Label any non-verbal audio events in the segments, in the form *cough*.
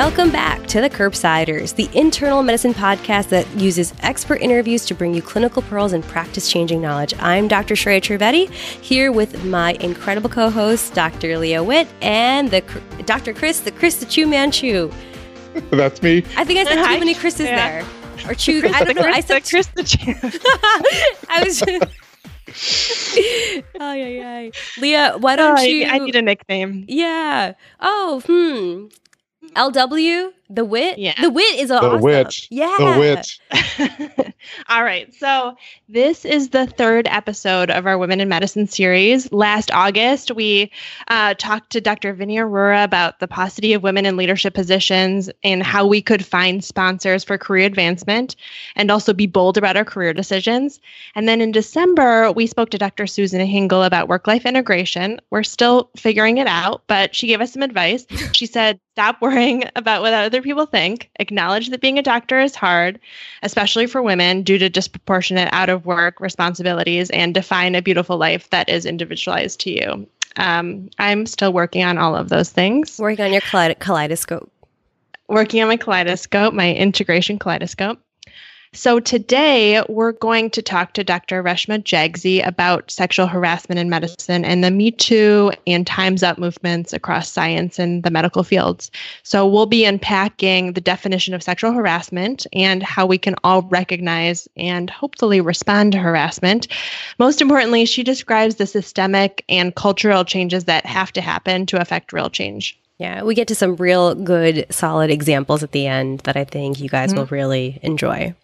Welcome back to the Curbsiders, the internal medicine podcast that uses expert interviews to bring you clinical pearls and practice changing knowledge. I'm Dr. Shreya Trivedi here with my incredible co host, Dr. Leah Witt, and the Dr. Chris, the Chris the Chiu Manchu. That's me. I think I said too many Chris's yeah. there. Or Chiu. I don't know. I said Chris the Chiu. *laughs* I was. just. oh yeah, yeah. Leah, why don't oh, you? I need a nickname. Yeah. Oh, hmm. LW, the wit. Yeah. The wit is the awesome. witch. Yeah. The witch. *laughs* *laughs* All right. So this is the third episode of our Women in Medicine series. Last August, we uh, talked to Dr. Vinny Arora about the paucity of women in leadership positions and how we could find sponsors for career advancement and also be bold about our career decisions. And then in December, we spoke to Dr. Susan Hingle about work-life integration. We're still figuring it out, but she gave us some advice. She said, stop worrying about what other people think. Acknowledge that being a doctor is hard, especially for women due to disproportionate out of work responsibilities, and define a beautiful life that is individualized to you. Um, I'm still working on all of those things. Working on your kaleidoscope. Working on my kaleidoscope, my integration kaleidoscope. So today we're going to talk to Dr. Reshma Jagsi about sexual harassment in medicine and the Me Too and Time's Up movements across science and the medical fields. So we'll be unpacking the definition of sexual harassment and how we can all recognize and hopefully respond to harassment. Most importantly, she describes the systemic and cultural changes that have to happen to affect real change. Yeah, we get to some real good, solid examples at the end that I think you guys mm-hmm. will really enjoy.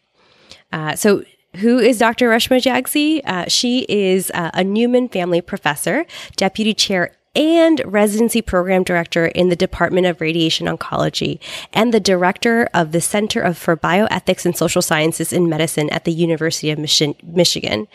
Uh, so, who is Dr. Reshma Jagsi? Uh, she is uh, a Newman Family Professor, Deputy Chair and residency program director in the Department of Radiation Oncology and the director of the Center of, for Bioethics and Social Sciences in Medicine at the University of Michi- Michigan.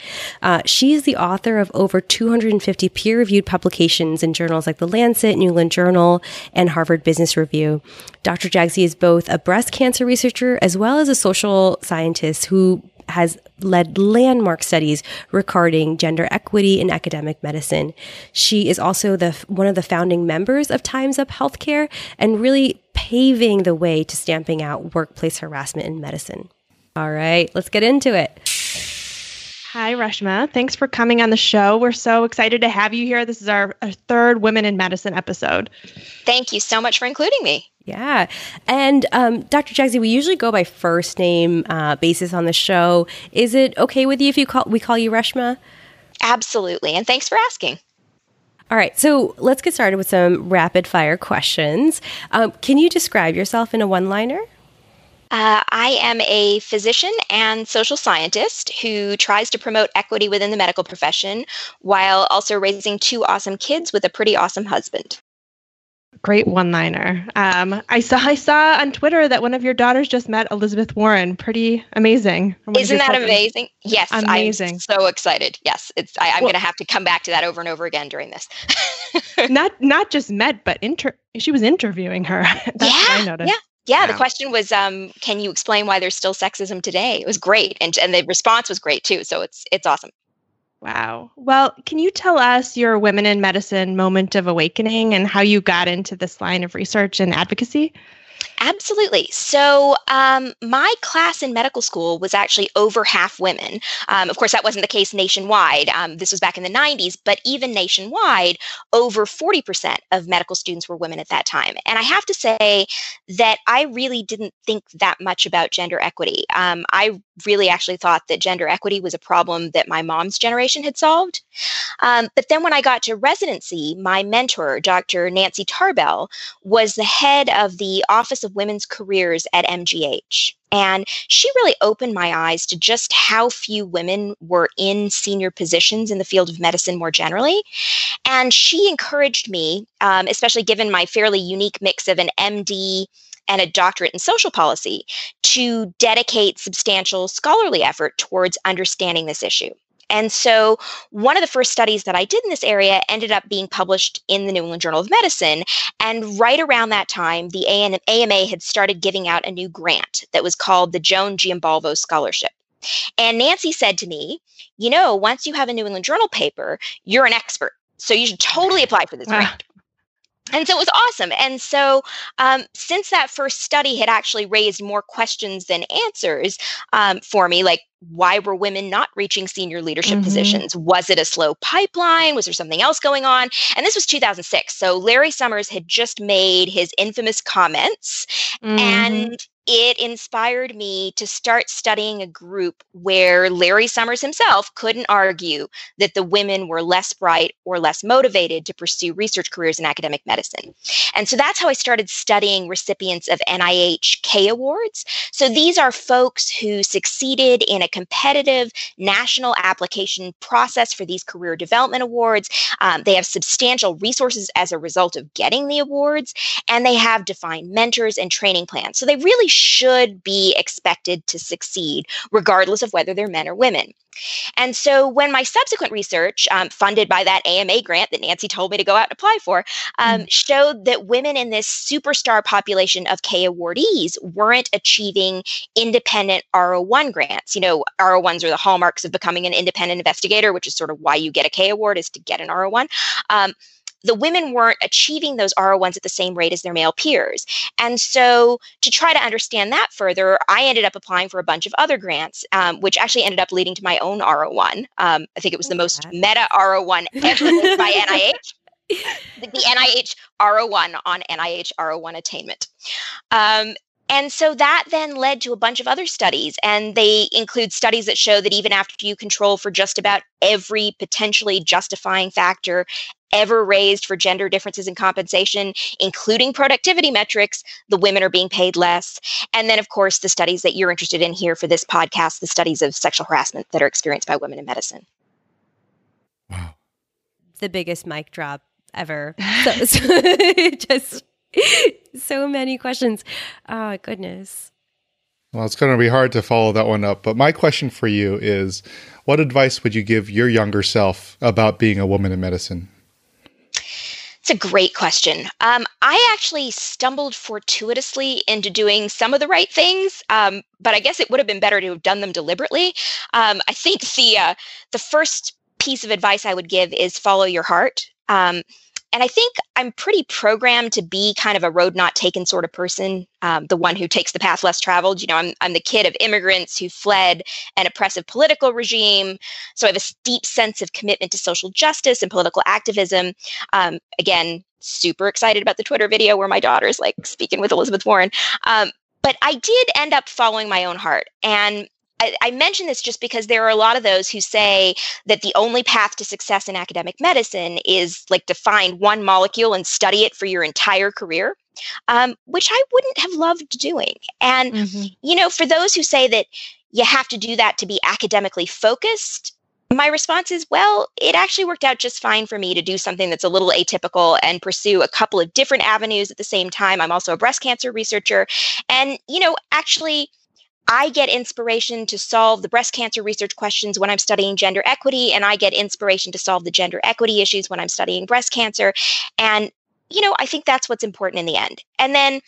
Uh, she is the author of over 250 peer reviewed publications in journals like The Lancet, New England Journal, and Harvard Business Review. Dr. Jagsi is both a breast cancer researcher as well as a social scientist who has led landmark studies regarding gender equity in academic medicine. She is also the one of the founding members of Times Up Healthcare and really paving the way to stamping out workplace harassment in medicine. All right, let's get into it. Hi, Reshma. Thanks for coming on the show. We're so excited to have you here. This is our, our third Women in Medicine episode. Thank you so much for including me. Yeah. And um, Dr. Jagsi, we usually go by first name uh, basis on the show. Is it okay with you if you call we call you Reshma? Absolutely. And thanks for asking. All right, so let's get started with some rapid fire questions. Um, can you describe yourself in a one liner? Uh, I am a physician and social scientist who tries to promote equity within the medical profession while also raising two awesome kids with a pretty awesome husband. Great one-liner. Um, I saw I saw on Twitter that one of your daughters just met Elizabeth Warren. Pretty amazing. Isn't that amazing? Yes, amazing. I'm so excited. Yes, it's. I, am well, going to have to come back to that over and over again during this. *laughs* not not just met, but inter. She was interviewing her. *laughs* That's yeah, yeah. Yeah, wow. the question was, um, can you explain why there's still sexism today? It was great, and and the response was great too. So it's it's awesome. Wow. Well, can you tell us your women in medicine moment of awakening and how you got into this line of research and advocacy? Absolutely. So, um, my class in medical school was actually over half women. Um, of course, that wasn't the case nationwide. Um, this was back in the 90s, but even nationwide, over 40% of medical students were women at that time. And I have to say that I really didn't think that much about gender equity. Um, I really actually thought that gender equity was a problem that my mom's generation had solved. Um, but then when I got to residency, my mentor, Dr. Nancy Tarbell, was the head of the Office of of Women's Careers at MGH. And she really opened my eyes to just how few women were in senior positions in the field of medicine more generally. And she encouraged me, um, especially given my fairly unique mix of an MD and a doctorate in social policy to dedicate substantial scholarly effort towards understanding this issue. And so, one of the first studies that I did in this area ended up being published in the New England Journal of Medicine. And right around that time, the AMA had started giving out a new grant that was called the Joan Giambalvo Scholarship. And Nancy said to me, You know, once you have a New England Journal paper, you're an expert. So you should totally apply for this ah. grant. And so it was awesome. And so, um, since that first study had actually raised more questions than answers um, for me, like why were women not reaching senior leadership mm-hmm. positions? Was it a slow pipeline? Was there something else going on? And this was 2006. So Larry Summers had just made his infamous comments, mm-hmm. and it inspired me to start studying a group where Larry Summers himself couldn't argue that the women were less bright or less motivated to pursue research careers in academic medicine. And so that's how I started studying recipients of NIH K Awards. So these are folks who succeeded in a competitive national application process for these career development awards. Um, they have substantial resources as a result of getting the awards, and they have defined mentors and training plans. So they really should be expected to succeed, regardless of whether they're men or women. And so, when my subsequent research, um, funded by that AMA grant that Nancy told me to go out and apply for, um, mm. showed that women in this superstar population of K awardees weren't achieving independent R01 grants. You know, R01s are the hallmarks of becoming an independent investigator, which is sort of why you get a K award is to get an R01. Um, the women weren't achieving those R01s at the same rate as their male peers. And so, to try to understand that further, I ended up applying for a bunch of other grants, um, which actually ended up leading to my own R01. Um, I think it was the most meta R01 *laughs* ever by NIH. The, the NIH R01 on NIH R01 attainment. Um, and so that then led to a bunch of other studies, and they include studies that show that even after you control for just about every potentially justifying factor ever raised for gender differences in compensation, including productivity metrics, the women are being paid less. And then, of course, the studies that you're interested in here for this podcast, the studies of sexual harassment that are experienced by women in medicine. Wow. The biggest mic drop ever. *laughs* So, so *laughs* just *laughs* so many questions. Oh, goodness. Well, it's going to be hard to follow that one up. But my question for you is what advice would you give your younger self about being a woman in medicine? It's a great question. Um, I actually stumbled fortuitously into doing some of the right things, um, but I guess it would have been better to have done them deliberately. Um, I think the uh, the first piece of advice I would give is follow your heart. And I think I'm pretty programmed to be kind of a road not taken sort of person, um, the one who takes the path less traveled. You know, I'm, I'm the kid of immigrants who fled an oppressive political regime. So I have a deep sense of commitment to social justice and political activism. Um, again, super excited about the Twitter video where my daughter's like speaking with Elizabeth Warren. Um, but I did end up following my own heart. And I, I mention this just because there are a lot of those who say that the only path to success in academic medicine is like to find one molecule and study it for your entire career. Um, which I wouldn't have loved doing. And, mm-hmm. you know, for those who say that you have to do that to be academically focused, my response is, well, it actually worked out just fine for me to do something that's a little atypical and pursue a couple of different avenues at the same time. I'm also a breast cancer researcher. And, you know, actually, I get inspiration to solve the breast cancer research questions when I'm studying gender equity, and I get inspiration to solve the gender equity issues when I'm studying breast cancer. And, you know, I think that's what's important in the end. And then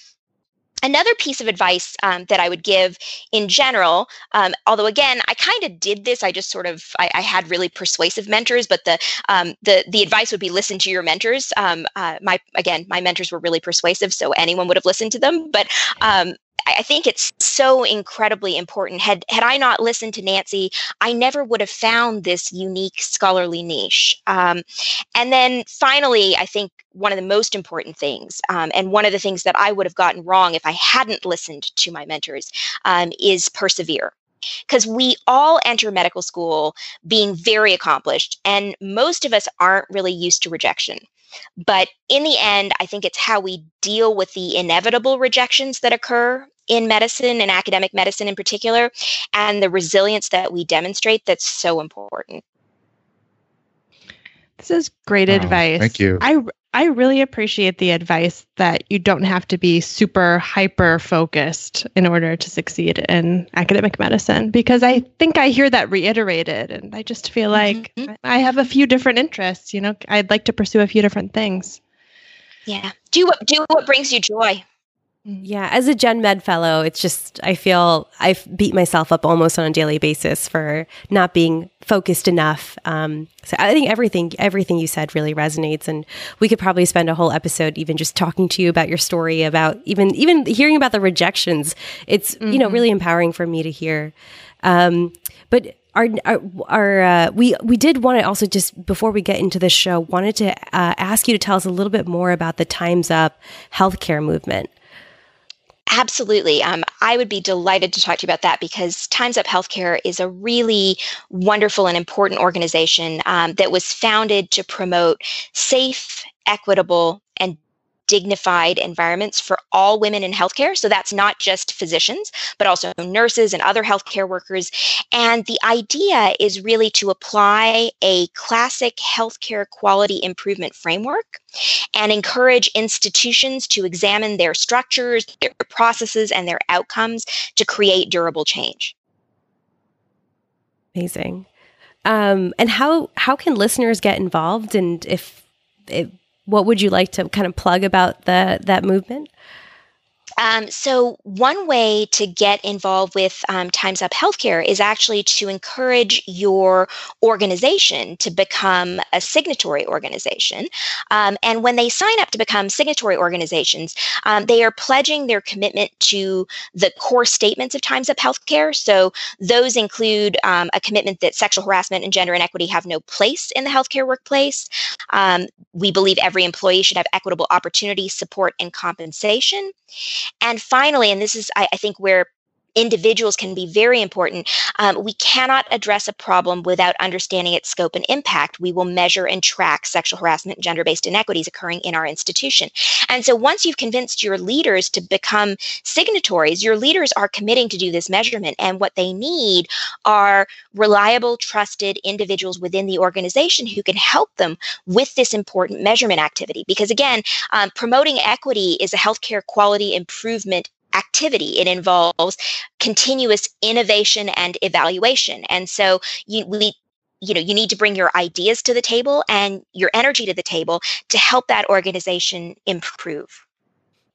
Another piece of advice um, that I would give in general, um, although again I kind of did this, I just sort of I, I had really persuasive mentors, but the um, the the advice would be listen to your mentors. Um, uh, my again, my mentors were really persuasive, so anyone would have listened to them. But um, I think it's so incredibly important. Had had I not listened to Nancy, I never would have found this unique scholarly niche. Um, and then finally, I think one of the most important things, um, and one of the things that I would have gotten wrong if I hadn't listened to my mentors, um, is persevere because we all enter medical school being very accomplished, and most of us aren't really used to rejection. But in the end, I think it's how we deal with the inevitable rejections that occur in medicine and academic medicine in particular, and the resilience that we demonstrate that's so important. This is great wow, advice. Thank you. I I really appreciate the advice that you don't have to be super hyper focused in order to succeed in academic medicine because I think I hear that reiterated and I just feel like mm-hmm. I have a few different interests, you know, I'd like to pursue a few different things. Yeah. Do what do what brings you joy. Yeah, as a Gen Med fellow, it's just I feel I beat myself up almost on a daily basis for not being focused enough. Um, so I think everything everything you said really resonates, and we could probably spend a whole episode even just talking to you about your story, about even even hearing about the rejections. It's mm-hmm. you know mm-hmm. really empowering for me to hear. Um, but our our, our uh, we we did want to also just before we get into the show wanted to uh, ask you to tell us a little bit more about the Times Up healthcare movement. Absolutely. Um, I would be delighted to talk to you about that because Times Up Healthcare is a really wonderful and important organization um, that was founded to promote safe, equitable, dignified environments for all women in healthcare. So that's not just physicians, but also nurses and other healthcare workers. And the idea is really to apply a classic healthcare quality improvement framework and encourage institutions to examine their structures, their processes, and their outcomes to create durable change. Amazing. Um, and how how can listeners get involved? And if, if what would you like to kind of plug about the that movement? Um, so, one way to get involved with um, Times Up Healthcare is actually to encourage your organization to become a signatory organization. Um, and when they sign up to become signatory organizations, um, they are pledging their commitment to the core statements of Times Up Healthcare. So, those include um, a commitment that sexual harassment and gender inequity have no place in the healthcare workplace. Um, we believe every employee should have equitable opportunity, support, and compensation. And finally, and this is, I, I think, where individuals can be very important. Um, we cannot address a problem without understanding its scope and impact. We will measure and track sexual harassment and gender based inequities occurring in our institution. And so once you've convinced your leaders to become signatories, your leaders are committing to do this measurement. And what they need are reliable, trusted individuals within the organization who can help them with this important measurement activity. Because again, um, promoting equity is a healthcare quality improvement activity. It involves continuous innovation and evaluation. And so you, we, you know you need to bring your ideas to the table and your energy to the table to help that organization improve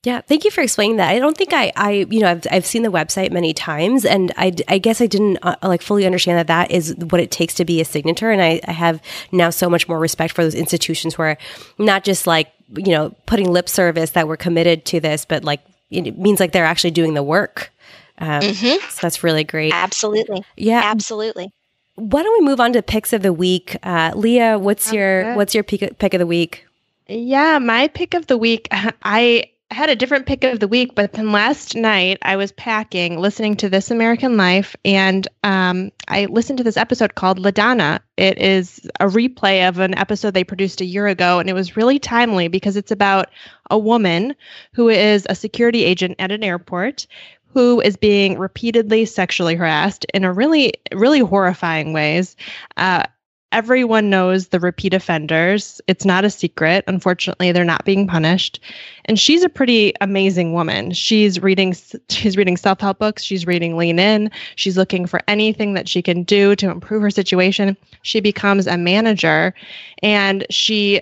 yeah, thank you for explaining that. I don't think I, I, you know, I've, I've seen the website many times, and I, I guess I didn't uh, like fully understand that that is what it takes to be a signature. And I, I have now so much more respect for those institutions where not just like you know putting lip service that we're committed to this, but like it means like they're actually doing the work. Um, mm-hmm. So that's really great. Absolutely. Yeah. Absolutely. Why don't we move on to picks of the week? Uh, Leah, what's your what's your pick, pick of the week? Yeah, my pick of the week. *laughs* I had a different pick of the week, but then last night I was packing, listening to This American Life, and um, I listened to this episode called LaDonna. It is a replay of an episode they produced a year ago, and it was really timely because it's about a woman who is a security agent at an airport who is being repeatedly sexually harassed in a really, really horrifying ways. Uh, everyone knows the repeat offenders. It's not a secret. Unfortunately, they're not being punished. And she's a pretty amazing woman. She's reading she's reading self-help books, she's reading Lean In, she's looking for anything that she can do to improve her situation. She becomes a manager and she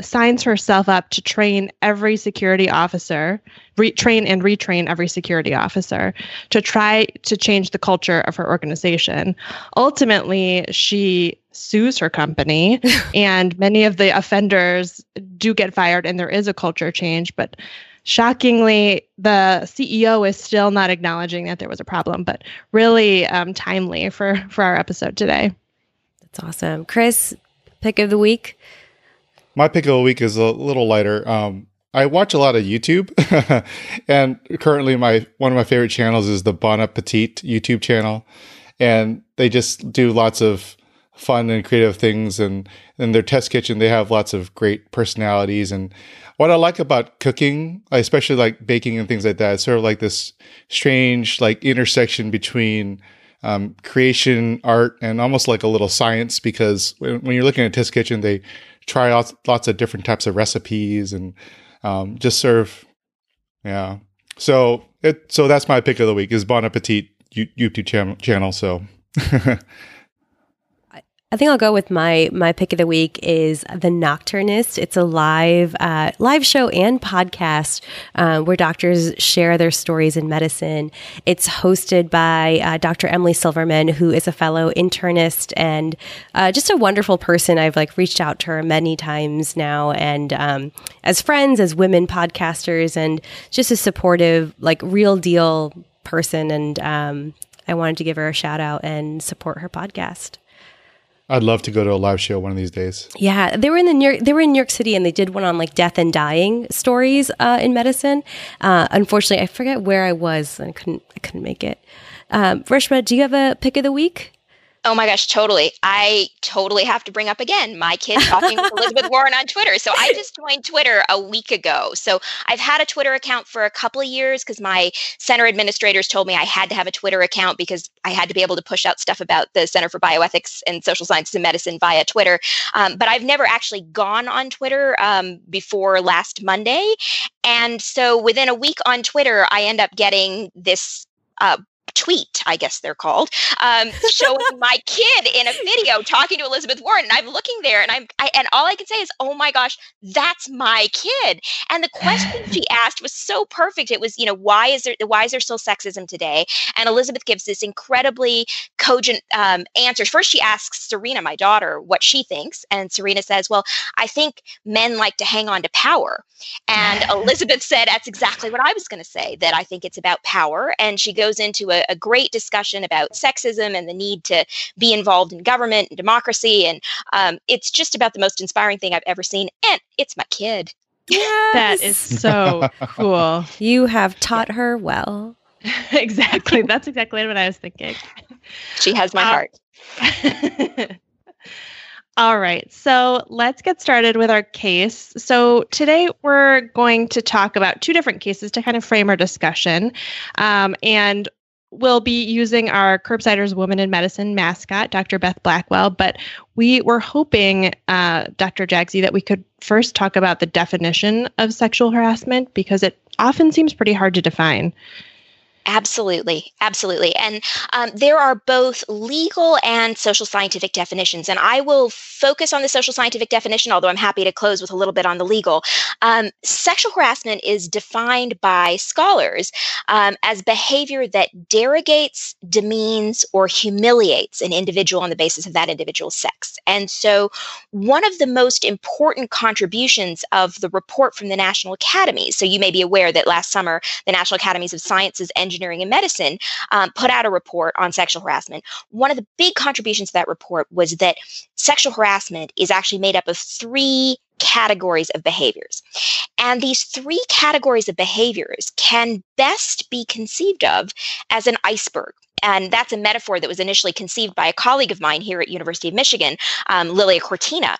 signs herself up to train every security officer, retrain and retrain every security officer to try to change the culture of her organization. Ultimately, she sues her company, *laughs* and many of the offenders do get fired, and there is a culture change. But shockingly, the CEO is still not acknowledging that there was a problem, but really um, timely for, for our episode today. That's awesome. Chris, pick of the week. My pick of the week is a little lighter. Um, I watch a lot of YouTube, *laughs* and currently my one of my favorite channels is the Bon Appetit YouTube channel, and they just do lots of fun and creative things. And in their test kitchen, they have lots of great personalities. And what I like about cooking, especially like baking and things like that, it's sort of like this strange like intersection between um, creation, art, and almost like a little science. Because when, when you're looking at test kitchen, they try out lots of different types of recipes and um, just serve. Yeah. So it so that's my pick of the week is Bon Appetit YouTube channel. channel so *laughs* I think I'll go with my my pick of the week is the Nocturnist. It's a live uh, live show and podcast uh, where doctors share their stories in medicine. It's hosted by uh, Dr. Emily Silverman, who is a fellow internist and uh, just a wonderful person. I've like reached out to her many times now, and um, as friends, as women podcasters, and just a supportive, like real deal person. And um, I wanted to give her a shout out and support her podcast. I'd love to go to a live show one of these days. Yeah, they were in the New York, they were in New York City, and they did one on like death and dying stories uh, in medicine. Uh, unfortunately, I forget where I was. I couldn't I couldn't make it. Um, Reshma, do you have a pick of the week? Oh my gosh, totally. I totally have to bring up again my kid talking with Elizabeth Warren on Twitter. So I just joined Twitter a week ago. So I've had a Twitter account for a couple of years because my center administrators told me I had to have a Twitter account because I had to be able to push out stuff about the Center for Bioethics and Social Sciences and Medicine via Twitter. Um, but I've never actually gone on Twitter um, before last Monday. And so within a week on Twitter, I end up getting this uh, tweet, I guess they're called, um, showing my *laughs* kid in a video talking to Elizabeth Warren. And I'm looking there and I'm, I, and all I can say is, oh my gosh, that's my kid. And the question she *sighs* asked was so perfect. It was, you know, why is there, why is there still sexism today? And Elizabeth gives this incredibly cogent um, answers. First, she asks Serena, my daughter, what she thinks. And Serena says, well, I think men like to hang on to power. And *laughs* Elizabeth said, that's exactly what I was going to say, that I think it's about power. And she goes into a, a great discussion about sexism and the need to be involved in government and democracy. And um, it's just about the most inspiring thing I've ever seen. And it's my kid. Yes. That is so cool. You have taught her well. *laughs* exactly. That's exactly what I was thinking. She has my uh, heart. *laughs* All right, so let's get started with our case. So, today we're going to talk about two different cases to kind of frame our discussion. Um, and we'll be using our Curbsiders Woman in Medicine mascot, Dr. Beth Blackwell. But we were hoping, uh, Dr. Jagsi, that we could first talk about the definition of sexual harassment because it often seems pretty hard to define. Absolutely, absolutely. And um, there are both legal and social scientific definitions. And I will focus on the social scientific definition, although I'm happy to close with a little bit on the legal. Um, sexual harassment is defined by scholars um, as behavior that derogates, demeans, or humiliates an individual on the basis of that individual's sex. And so, one of the most important contributions of the report from the National Academies, so you may be aware that last summer, the National Academies of Sciences, Engineering, Engineering and Medicine um, put out a report on sexual harassment. One of the big contributions to that report was that sexual harassment is actually made up of three categories of behaviors. And these three categories of behaviors can best be conceived of as an iceberg. And that's a metaphor that was initially conceived by a colleague of mine here at University of Michigan, um, Lilia Cortina.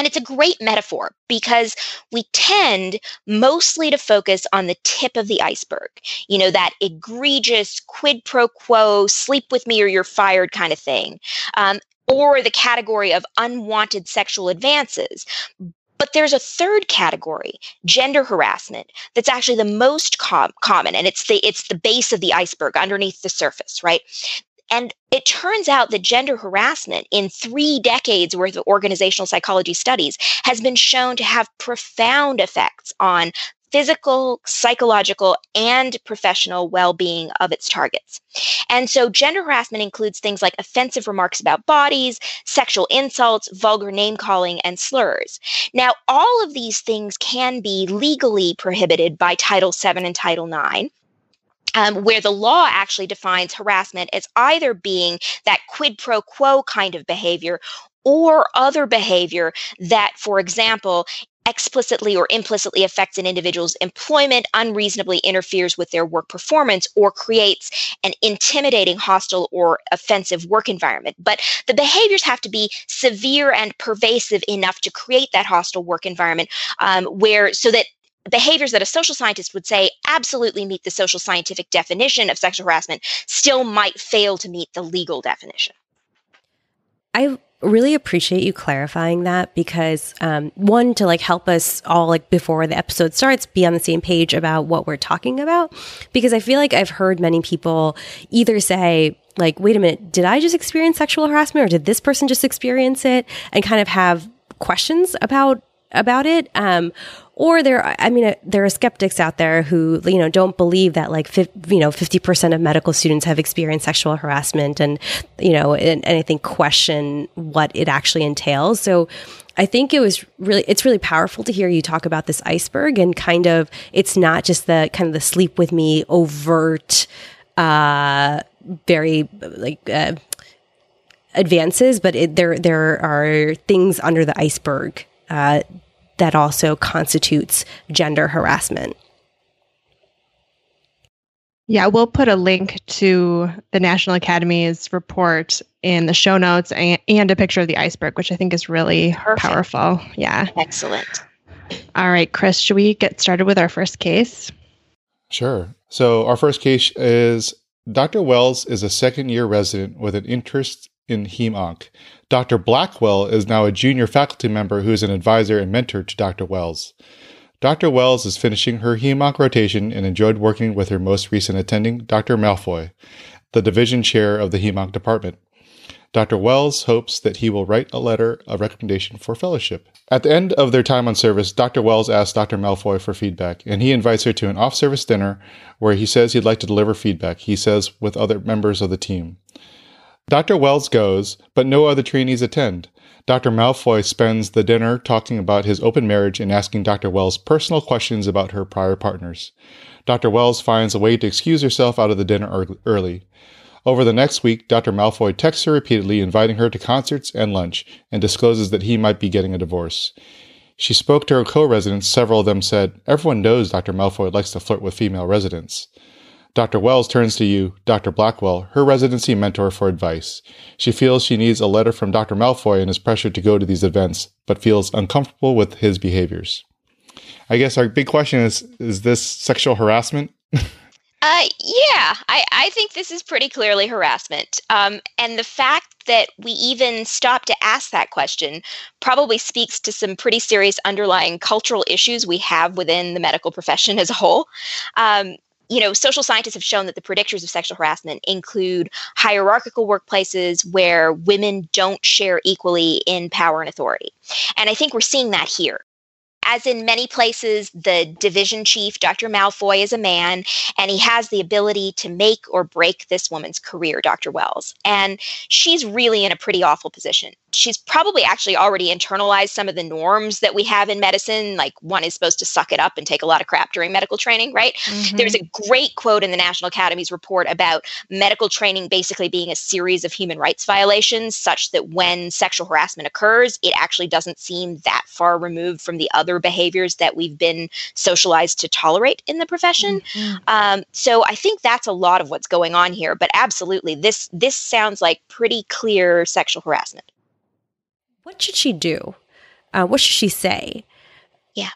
And it's a great metaphor because we tend mostly to focus on the tip of the iceberg, you know, that egregious quid pro quo, sleep with me or you're fired kind of thing, um, or the category of unwanted sexual advances. But there's a third category, gender harassment, that's actually the most com- common, and it's the it's the base of the iceberg underneath the surface, right? And it turns out that gender harassment in three decades worth of organizational psychology studies has been shown to have profound effects on physical, psychological, and professional well being of its targets. And so, gender harassment includes things like offensive remarks about bodies, sexual insults, vulgar name calling, and slurs. Now, all of these things can be legally prohibited by Title VII and Title IX um, where the law actually defines harassment as either being that quid pro quo kind of behavior or other behavior that, for example, explicitly or implicitly affects an individual's employment, unreasonably interferes with their work performance, or creates an intimidating, hostile, or offensive work environment. But the behaviors have to be severe and pervasive enough to create that hostile work environment um, where so that behaviors that a social scientist would say absolutely meet the social scientific definition of sexual harassment still might fail to meet the legal definition. I really appreciate you clarifying that because um, one to like help us all like before the episode starts be on the same page about what we're talking about because I feel like I've heard many people either say like wait a minute did I just experience sexual harassment or did this person just experience it and kind of have questions about about it um, or there i mean uh, there are skeptics out there who you know don't believe that like you know 50% of medical students have experienced sexual harassment and you know and, and i think question what it actually entails. So I think it was really it's really powerful to hear you talk about this iceberg and kind of it's not just the kind of the sleep with me overt uh very like uh, advances but it, there there are things under the iceberg uh, that also constitutes gender harassment. Yeah, we'll put a link to the National Academy's report in the show notes and, and a picture of the iceberg, which I think is really Perfect. powerful. Yeah. Excellent. All right, Chris, should we get started with our first case? Sure. So, our first case is Dr. Wells is a second year resident with an interest in HemOnc. Dr. Blackwell is now a junior faculty member who is an advisor and mentor to Dr. Wells. Dr. Wells is finishing her HemOnc rotation and enjoyed working with her most recent attending, Dr. Malfoy, the division chair of the HemOnc department. Dr. Wells hopes that he will write a letter of recommendation for fellowship. At the end of their time on service, Dr. Wells asks Dr. Malfoy for feedback, and he invites her to an off service dinner where he says he'd like to deliver feedback, he says, with other members of the team. Dr. Wells goes, but no other trainees attend. Dr. Malfoy spends the dinner talking about his open marriage and asking Dr. Wells personal questions about her prior partners. Dr. Wells finds a way to excuse herself out of the dinner early. Over the next week, Dr. Malfoy texts her repeatedly, inviting her to concerts and lunch, and discloses that he might be getting a divorce. She spoke to her co residents. Several of them said, Everyone knows Dr. Malfoy likes to flirt with female residents. Dr. Wells turns to you, Dr. Blackwell, her residency mentor, for advice. She feels she needs a letter from Dr. Malfoy and is pressured to go to these events, but feels uncomfortable with his behaviors. I guess our big question is is this sexual harassment? *laughs* Uh, yeah, I, I think this is pretty clearly harassment. Um, and the fact that we even stop to ask that question probably speaks to some pretty serious underlying cultural issues we have within the medical profession as a whole. Um, you know, social scientists have shown that the predictors of sexual harassment include hierarchical workplaces where women don't share equally in power and authority. And I think we're seeing that here as in many places, the division chief, Dr. Malfoy, is a man, and he has the ability to make or break this woman's career, Dr. Wells. And she's really in a pretty awful position she's probably actually already internalized some of the norms that we have in medicine like one is supposed to suck it up and take a lot of crap during medical training right mm-hmm. there's a great quote in the national academy's report about medical training basically being a series of human rights violations such that when sexual harassment occurs it actually doesn't seem that far removed from the other behaviors that we've been socialized to tolerate in the profession mm-hmm. um, so i think that's a lot of what's going on here but absolutely this this sounds like pretty clear sexual harassment what should she do? Uh, what should she say? Yeah.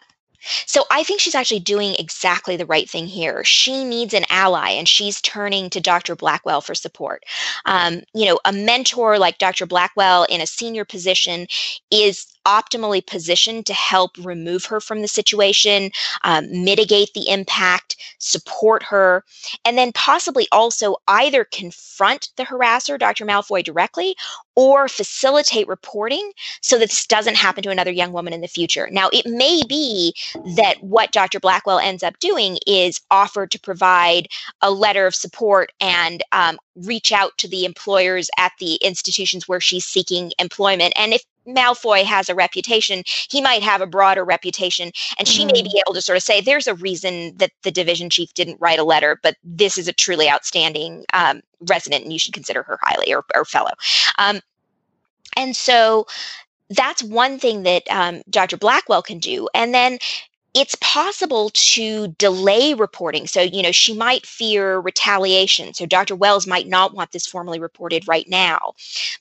So I think she's actually doing exactly the right thing here. She needs an ally, and she's turning to Dr. Blackwell for support. Um, you know, a mentor like Dr. Blackwell in a senior position is optimally positioned to help remove her from the situation, um, mitigate the impact, support her, and then possibly also either confront the harasser, Dr. Malfoy, directly or facilitate reporting so that this doesn't happen to another young woman in the future. Now, it may be that what Dr. Blackwell ends up doing is offer to provide a letter of support and um, reach out to the employers at the institutions where she's seeking employment. And if Malfoy has a reputation, he might have a broader reputation. And she mm. may be mm-hmm. able to sort of say, there's a reason that the division chief didn't write a letter, but this is a truly outstanding um, resident and you should consider her highly or, or fellow. Um, and so that's one thing that um, Dr. Blackwell can do. And then it's possible to delay reporting. So, you know, she might fear retaliation. So, Dr. Wells might not want this formally reported right now.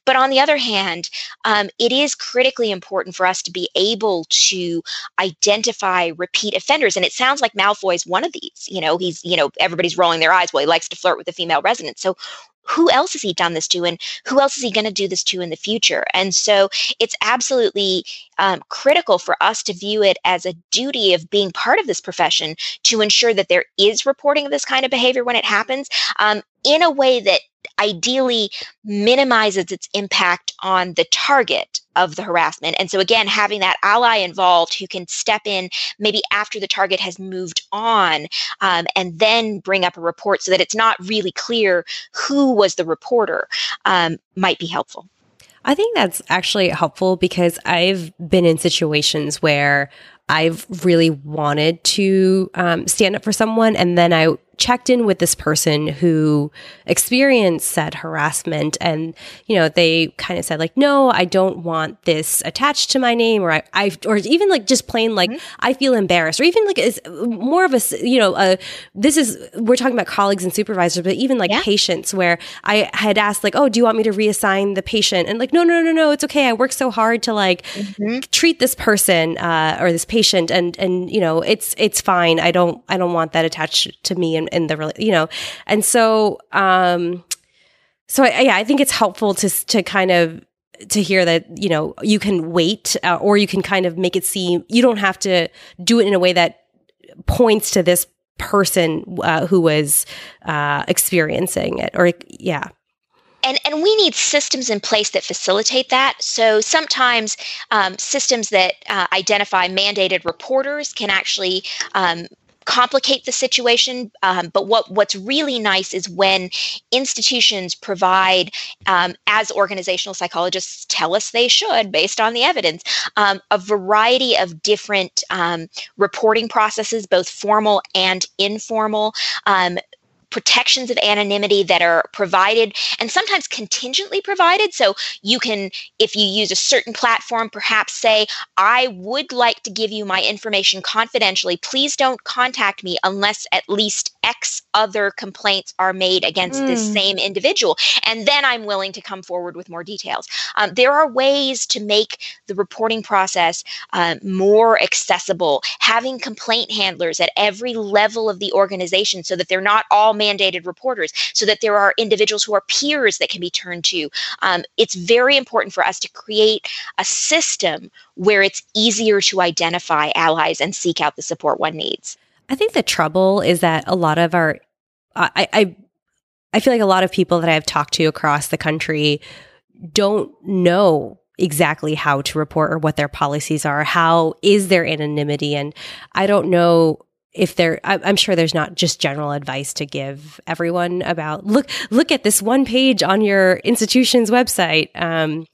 But on the other hand, um, it is critically important for us to be able to identify repeat offenders. And it sounds like Malfoy is one of these. You know, he's, you know, everybody's rolling their eyes. Well, he likes to flirt with the female residents. So, who else has he done this to and who else is he going to do this to in the future? And so it's absolutely um, critical for us to view it as a duty of being part of this profession to ensure that there is reporting of this kind of behavior when it happens um, in a way that ideally minimizes its impact on the target of the harassment. And so, again, having that ally involved who can step in maybe after the target has moved on um, and then bring up a report so that it's not really clear who was the reporter um, might be helpful. I think that's actually helpful because I've been in situations where I've really wanted to um, stand up for someone, and then I checked in with this person who experienced said harassment and you know they kind of said like no i don't want this attached to my name or i, I or even like just plain like mm-hmm. i feel embarrassed or even like more of a you know uh, this is we're talking about colleagues and supervisors but even like yeah. patients where i had asked like oh do you want me to reassign the patient and like no no no no it's okay i worked so hard to like mm-hmm. treat this person uh, or this patient and and you know it's it's fine i don't i don't want that attached to me and in, the you know and so um so I, yeah i think it's helpful to to kind of to hear that you know you can wait uh, or you can kind of make it seem you don't have to do it in a way that points to this person uh, who was uh, experiencing it or yeah and, and we need systems in place that facilitate that. So sometimes um, systems that uh, identify mandated reporters can actually um, complicate the situation. Um, but what what's really nice is when institutions provide, um, as organizational psychologists tell us they should, based on the evidence, um, a variety of different um, reporting processes, both formal and informal um, protections of anonymity that are provided and sometimes contingently provided. So you can, if you use a certain platform, perhaps say, I would like to give you my information confidentially. Please don't contact me unless at least X other complaints are made against mm. this hmm. same individual. And then I'm willing to come forward with more details. Um, there are ways to make the reporting process uh, more accessible, having complaint handlers at every level of the organization so that they're not all mandated reporters, so that there are individuals who are peers that can be turned to. Um, it's very important for us to create a system where it's easier to identify allies and seek out the support one needs. I think the trouble is that a lot of our, I, I, I feel like a lot of people that I've talked to across the country don't know exactly how to report or what their policies are. How is their anonymity? And I don't know if there i'm sure there's not just general advice to give everyone about look look at this one page on your institution's website um,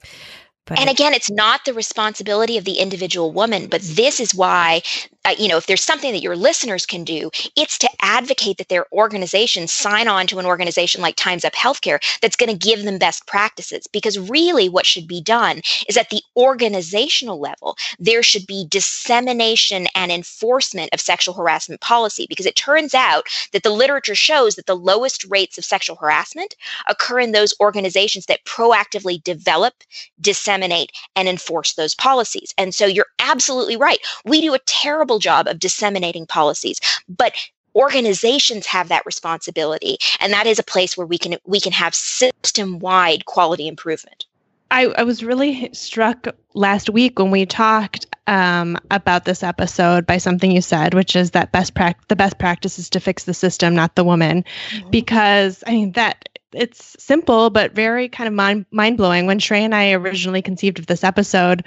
but and again, it's not the responsibility of the individual woman, but this is why, uh, you know, if there's something that your listeners can do, it's to advocate that their organization sign on to an organization like Time's Up Healthcare that's going to give them best practices. Because really, what should be done is at the organizational level, there should be dissemination and enforcement of sexual harassment policy. Because it turns out that the literature shows that the lowest rates of sexual harassment occur in those organizations that proactively develop, disseminate, disseminate and enforce those policies. And so you're absolutely right. We do a terrible job of disseminating policies, but organizations have that responsibility and that is a place where we can we can have system wide quality improvement I, I, was really struck last week when we talked um, about this episode by something you said, which is that best pra- the best practice is to fix the system, not the woman, mm-hmm. because I mean that it's simple but very kind of mind mind blowing. When Shrey and I originally conceived of this episode,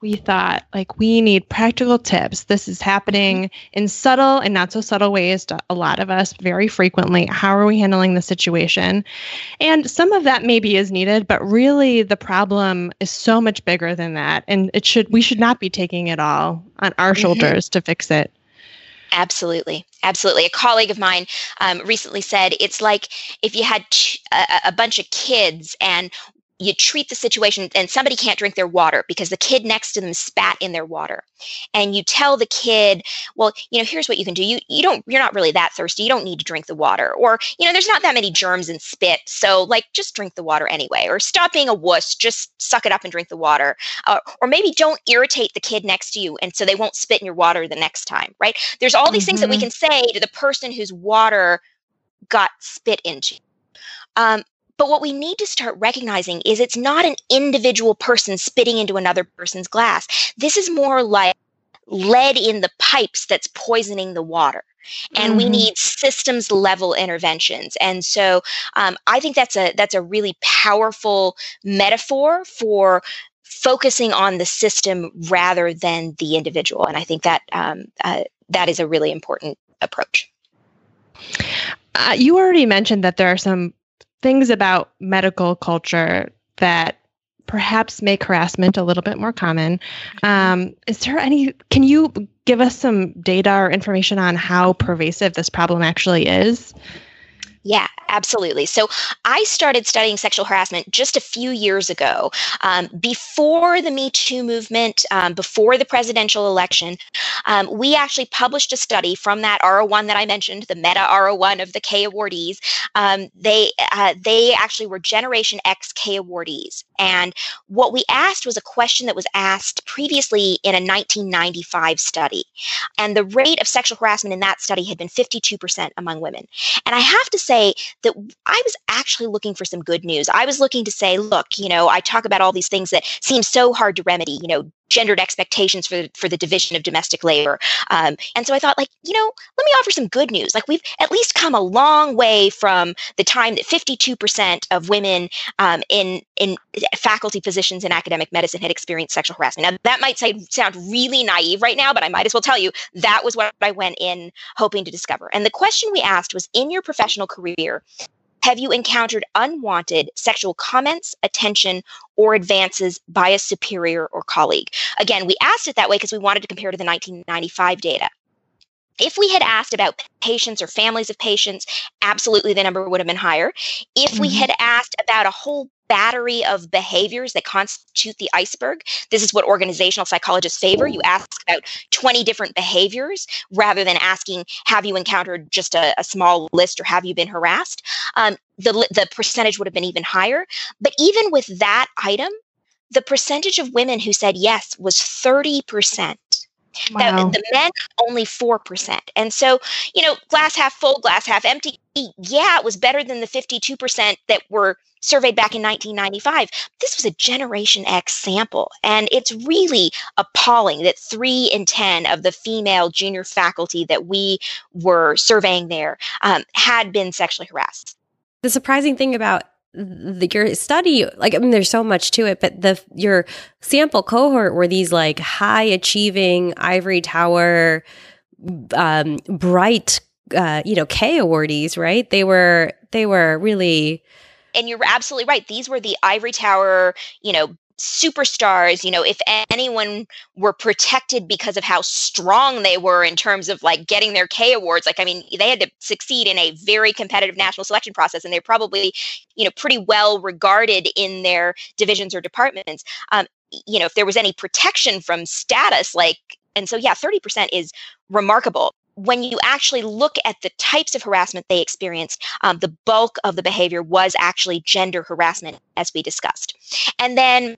we thought like we need practical tips. This is happening in subtle and not so subtle ways to a lot of us very frequently. How are we handling the situation? And some of that maybe is needed, but really the problem is so much bigger than that, and it should we should not be taking it all on our mm-hmm. shoulders to fix it. Absolutely. Absolutely. A colleague of mine um, recently said it's like if you had a, a bunch of kids and you treat the situation and somebody can't drink their water because the kid next to them spat in their water. And you tell the kid well you know here's what you can do. You you don't you're not really that thirsty. You don't need to drink the water. Or you know there's not that many germs in spit so like just drink the water anyway. Or stop being a wuss. Just suck it up and drink the water. Uh, or maybe don't irritate the kid next to you and so they won't spit in your water the next time right? There's all these mm-hmm. things that we mm-hmm. can say to the person whose water got spit into. Um, but what we need to start recognizing is it's not an individual person spitting into another person's glass. This is more like lead in the pipes that's poisoning the water and mm-hmm. we need systems level interventions and so um, i think that's a that's a really powerful metaphor for focusing on the system rather than the individual and i think that um, uh, that is a really important approach uh, you already mentioned that there are some things about medical culture that perhaps make harassment a little bit more common. Um, is there any, can you give us some data or information on how pervasive this problem actually is? Yeah, absolutely. So I started studying sexual harassment just a few years ago, um, before the Me Too movement, um, before the presidential election. Um, we actually published a study from that R01 that I mentioned, the Meta R01 of the K awardees. Um, they uh, they actually were Generation X K awardees, and what we asked was a question that was asked previously in a 1995 study, and the rate of sexual harassment in that study had been 52% among women. And I have to say say that I was actually looking for some good news. I was looking to say, look, you know, I talk about all these things that seem so hard to remedy, you know, gendered expectations for the, for the division of domestic labor. Um, and so I thought, like, you know, let me offer some good news. Like, we've at least come a long way from the time that 52% of women um, in in faculty positions in academic medicine had experienced sexual harassment. Now, that might say, sound really naive right now, but I might as well tell you that was what I went in hoping to discover. And the question we asked was, in your professional career, have you encountered unwanted sexual comments, attention, or advances by a superior or colleague? Again, we asked it that way because we wanted to compare to the 1995 data. If we had asked about patients or families of patients, absolutely the number would have been higher. If mm-hmm. we had asked about a whole battery of behaviors that constitute the iceberg. This is what organizational psychologists favor. You ask about 20 different behaviors rather than asking, have you encountered just a, a small list or have you been harassed? Um, the, the percentage would have been even higher. But even with that item, the percentage of women who said yes was 30%. Wow. That, the men only 4%. And so, you know, glass half full, glass half empty. Yeah, it was better than the 52% that were surveyed back in 1995. This was a Generation X sample, and it's really appalling that three in 10 of the female junior faculty that we were surveying there um, had been sexually harassed. The surprising thing about the, your study, like I mean, there's so much to it, but the your sample cohort were these like high achieving ivory tower, um, bright, uh, you know, K awardees, right? They were they were really and you're absolutely right. These were the ivory tower, you know, superstars. You know, if anyone were protected because of how strong they were in terms of like getting their K awards, like, I mean, they had to succeed in a very competitive national selection process, and they're probably, you know, pretty well regarded in their divisions or departments. Um, you know, if there was any protection from status, like, and so, yeah, 30% is remarkable when you actually look at the types of harassment they experienced, um, the bulk of the behavior was actually gender harassment, as we discussed. And then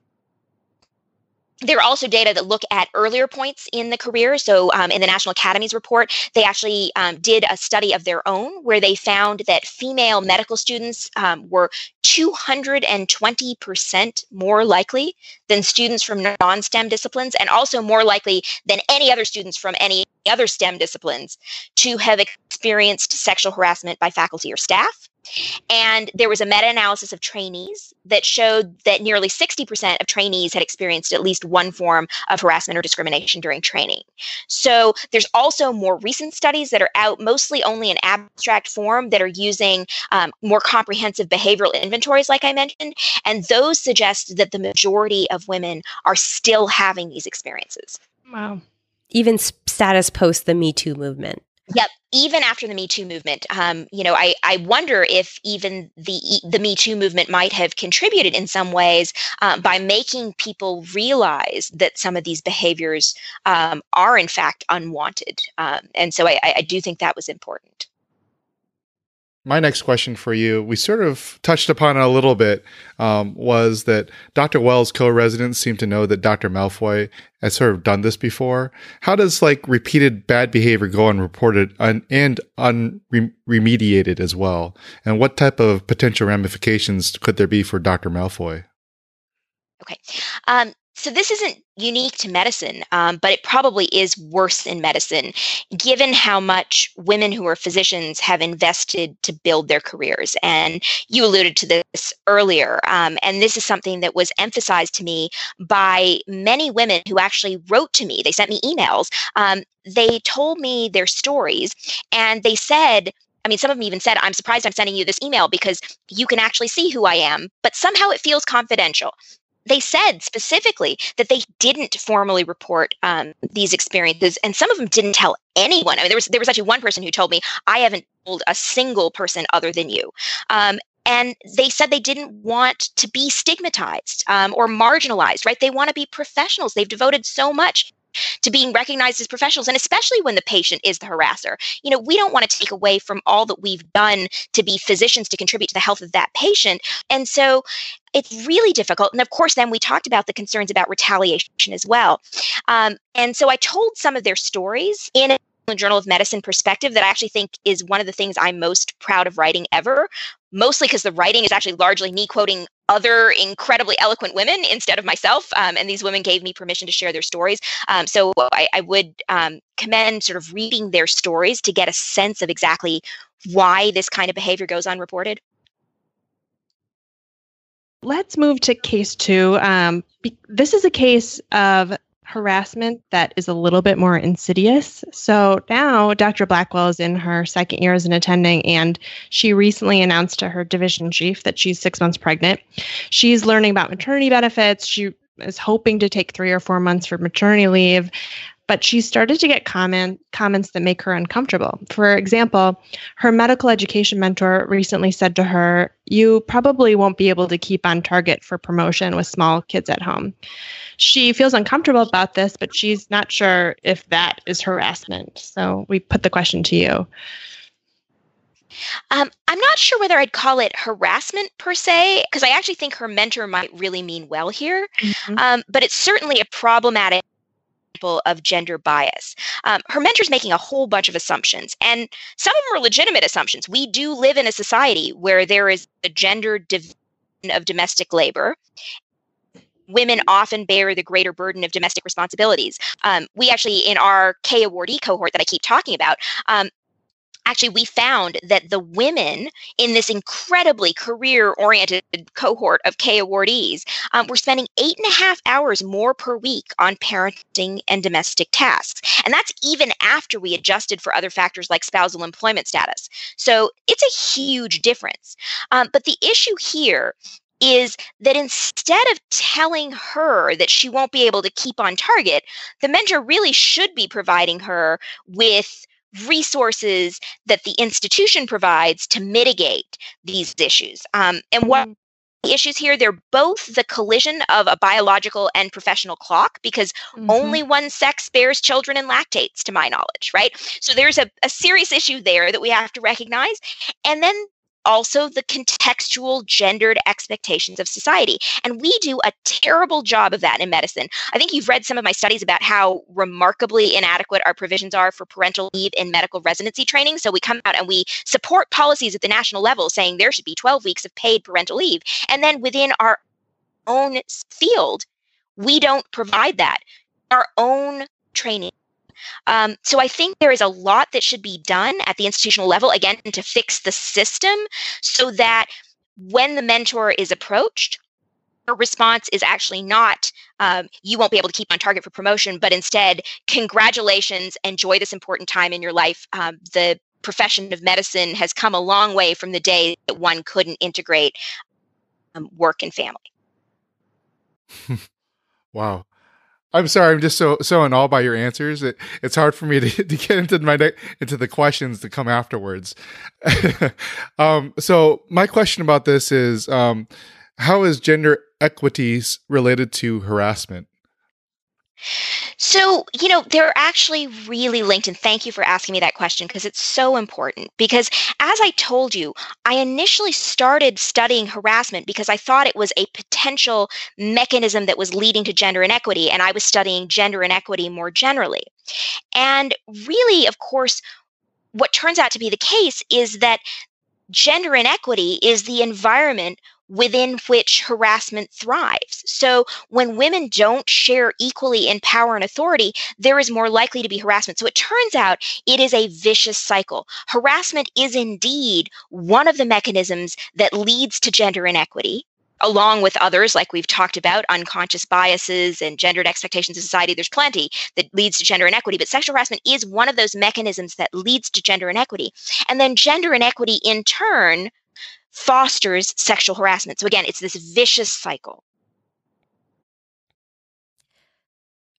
there are also data that look at earlier points in the career. So, um, in the National Academies report, they actually um, did a study of their own where they found that female medical students um, were 220% more likely than students from non STEM disciplines, and also more likely than any other students from any other STEM disciplines to have experienced sexual harassment by faculty or staff. And there was a meta analysis of trainees that showed that nearly 60% of trainees had experienced at least one form of harassment or discrimination during training. So there's also more recent studies that are out, mostly only in abstract form, that are using um, more comprehensive behavioral inventories, like I mentioned. And those suggest that the majority of women are still having these experiences. Wow. Even status post the Me Too movement. Yep. Even after the Me Too movement, um, you know, I, I wonder if even the the Me Too movement might have contributed in some ways um, by making people realize that some of these behaviors um, are in fact unwanted, um, and so I, I do think that was important. My next question for you, we sort of touched upon it a little bit, um, was that Dr. Wells' co-residents seem to know that Dr. Malfoy has sort of done this before. How does like repeated bad behavior go unreported un- and unremediated as well? And what type of potential ramifications could there be for Dr. Malfoy? Okay. Um, so this isn't unique to medicine, um, but it probably is worse in medicine, given how much women who are physicians have invested to build their careers. And you alluded to this earlier, um, and this is something that was emphasized to me by many women who actually wrote to me. They sent me emails. Um, they told me their stories, and they said. I mean, some of them even said, I'm surprised I'm sending you this email because you can actually see who I am, but somehow it feels confidential they said specifically that they didn't formally report um, these experiences, and some of them didn't tell anyone. I mean, there was there was actually one person who told me, "I haven't told a single person other than you." Um, and they said they didn't want to be stigmatized um, or marginalized, right? They want to be professionals. They've devoted so much to being recognized as professionals and especially when the patient is the harasser. You know we don't want to take away from all that we've done to be physicians to contribute to the health of that patient and so it's really difficult and of course then we talked about the concerns about retaliation as well. Um, and so i told some of their stories in a Journal of Medicine perspective that I actually think is one of the things I'm most proud of writing ever, mostly because the writing is actually largely me quoting other incredibly eloquent women instead of myself. Um, and these women gave me permission to share their stories. Um, so I, I would um, commend sort of reading their stories to get a sense of exactly why this kind of behavior goes unreported. Let's move to case two. Um, be- this is a case of harassment that is a little bit more insidious. So now Dr. Blackwell is in her second year as an attending, and she recently announced to her division chief that she's six months pregnant. She's learning about maternity benefits. She is hoping to take three or four months for maternity leave but she started to get comment comments that make her uncomfortable. For example, her medical education mentor recently said to her, "You probably won't be able to keep on target for promotion with small kids at home." She feels uncomfortable about this, but she's not sure if that is harassment. So we put the question to you. Um, I'm not sure whether I'd call it harassment per se, because I actually think her mentor might really mean well here. Mm-hmm. Um, but it's certainly a problematic of gender bias. Um, her mentor's making a whole bunch of assumptions, and some of them are legitimate assumptions. We do live in a society where there is a gender division of domestic labor. Women often bear the greater burden of domestic responsibilities. Um, we actually, in our K awardee cohort that I keep talking about, um, actually we found that the women in this incredibly career oriented cohort of K awardees um, were spending eight and a half hours more per week on parenting and domestic tasks. And that's even after we adjusted for other factors like spousal employment status. So it's a huge difference. Um, but the issue here is that instead of telling her that she won't be able to keep on target, the mentor really should be providing her with resources that the institution provides to mitigate these issues. Um, and what mm-hmm. issues here they're both the collision of a biological and professional clock because mm-hmm. only one sex bears children and lactates to my knowledge right so there's a, a serious issue there that we have to recognize and then also the contextual gendered expectations of society. And we do a terrible job of that in medicine. I think you've read some of my studies about how remarkably inadequate our provisions are for parental leave in medical residency training. So we come out and we support policies at the national level saying there should be 12 weeks of paid parental leave. And then within our own field, we don't provide that. Our own training um, so I think there is a lot that should be done at the institutional level, again, to fix the system so that when the mentor is approached, her response is actually not um, you won't be able to keep on target for promotion but instead congratulations enjoy this important time in your life. Um, the profession of medicine has come a long way from the day that one couldn't integrate um, work and family. *laughs* Wow I'm sorry. I'm just so so in awe by your answers. It, it's hard for me to, *laughs* to get into my into the questions that come afterwards. *laughs* um, so my question about this is, um, how is gender equities related to harassment? So, you know, they're actually really linked. And thank you for asking me that question because it's so important. Because as I told you, I initially started studying harassment because I thought it was a potential mechanism that was leading to gender inequity. And I was studying gender inequity more generally. And really, of course, what turns out to be the case is that gender inequity is the environment within which harassment thrives. So when women don't share equally in power and authority, there is more likely to be harassment. So it turns out it is a vicious cycle. Harassment is indeed one of the mechanisms that leads to gender inequity. Along with others, like we've talked about, unconscious biases and gendered expectations of society, there's plenty that leads to gender inequity. But sexual harassment is one of those mechanisms that leads to gender inequity. And then gender inequity, in turn, fosters sexual harassment. So again, it's this vicious cycle.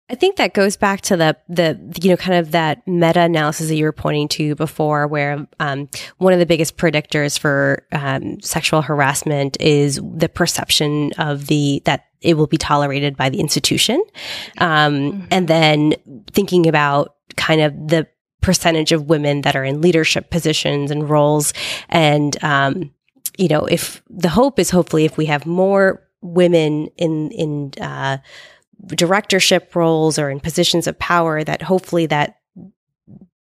I think that goes back to the the you know kind of that meta analysis that you were pointing to before, where um, one of the biggest predictors for um, sexual harassment is the perception of the that it will be tolerated by the institution, um, mm-hmm. and then thinking about kind of the percentage of women that are in leadership positions and roles, and um, you know, if the hope is hopefully if we have more women in in uh, directorship roles or in positions of power, that hopefully that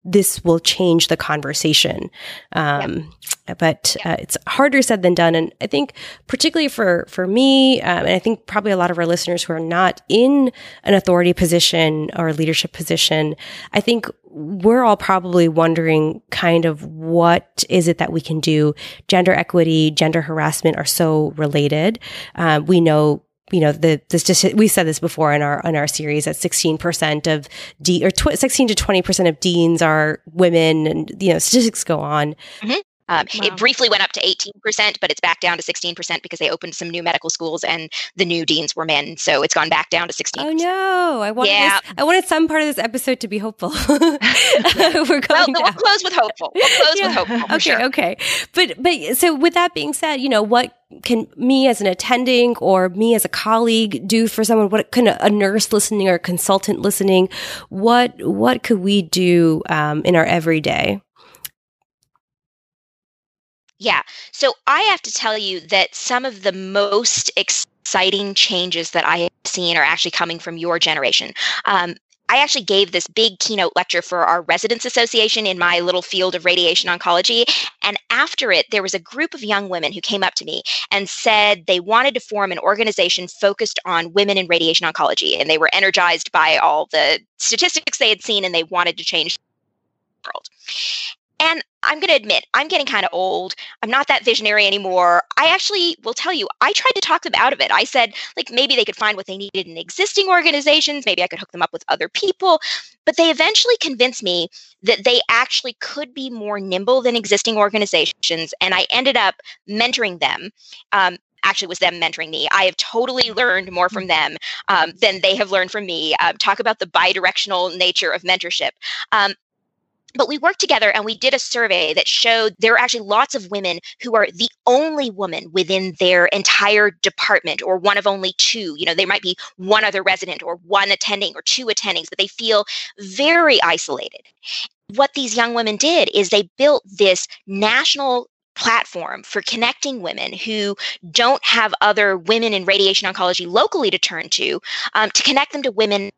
this will change the conversation. Um, yeah. But uh, it's harder said than done, and I think particularly for for me, um, and I think probably a lot of our listeners who are not in an authority position or leadership position, I think we're all probably wondering kind of what is it that we can do. Gender equity, gender harassment are so related. Um, we know you know the just we said this before in our in our series that 16% of d or tw- 16 to 20% of deans are women and you know statistics go on mm-hmm. Um, wow. It briefly went up to 18%, but it's back down to 16% because they opened some new medical schools and the new deans were men. So it's gone back down to 16 Oh, no. I wanted, yeah. this, I wanted some part of this episode to be hopeful. *laughs* *laughs* We're going well, we'll close with hopeful. We'll close yeah. with hopeful. okay, sure. okay. But, but so with that being said, you know, what can me as an attending or me as a colleague do for someone what can a, nurse listening or a consultant listening what what could we do um, in our everyday yeah. So I have to tell you that some of the most exciting changes that I have seen are actually coming from your generation. Um, I actually gave this big keynote lecture for our residents association in my little field of radiation oncology. And after it, there was a group of young women who came up to me and said they wanted to form an organization focused on women in radiation oncology. And they were energized by all the statistics they had seen and they wanted to change the world. And I'm going to admit, I'm getting kind of old. I'm not that visionary anymore. I actually will tell you, I tried to talk them out of it. I said, like, maybe they could find what they needed in existing organizations. Maybe I could hook them up with other people. But they eventually convinced me that they actually could be more nimble than existing organizations. And I ended up mentoring them. Um, actually was them mentoring me. I have totally learned more from them um, than they have learned from me. Uh, talk about the bidirectional nature of mentorship. Um, but we worked together and we did a survey that showed there are actually lots of women who are the only woman within their entire department or one of only two. You know, there might be one other resident or one attending or two attendings, but they feel very isolated. What these young women did is they built this national platform for connecting women who don't have other women in radiation oncology locally to turn to, um, to connect them to women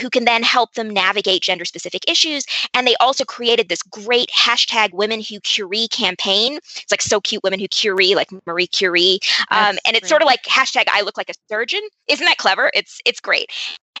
who can then help them navigate gender specific issues. And they also created this great hashtag Women Who Curie campaign. It's like so cute, Women Who Curie, like Marie Curie. Um, and it's great. sort of like hashtag I look like a surgeon. Isn't that clever? It's it's great.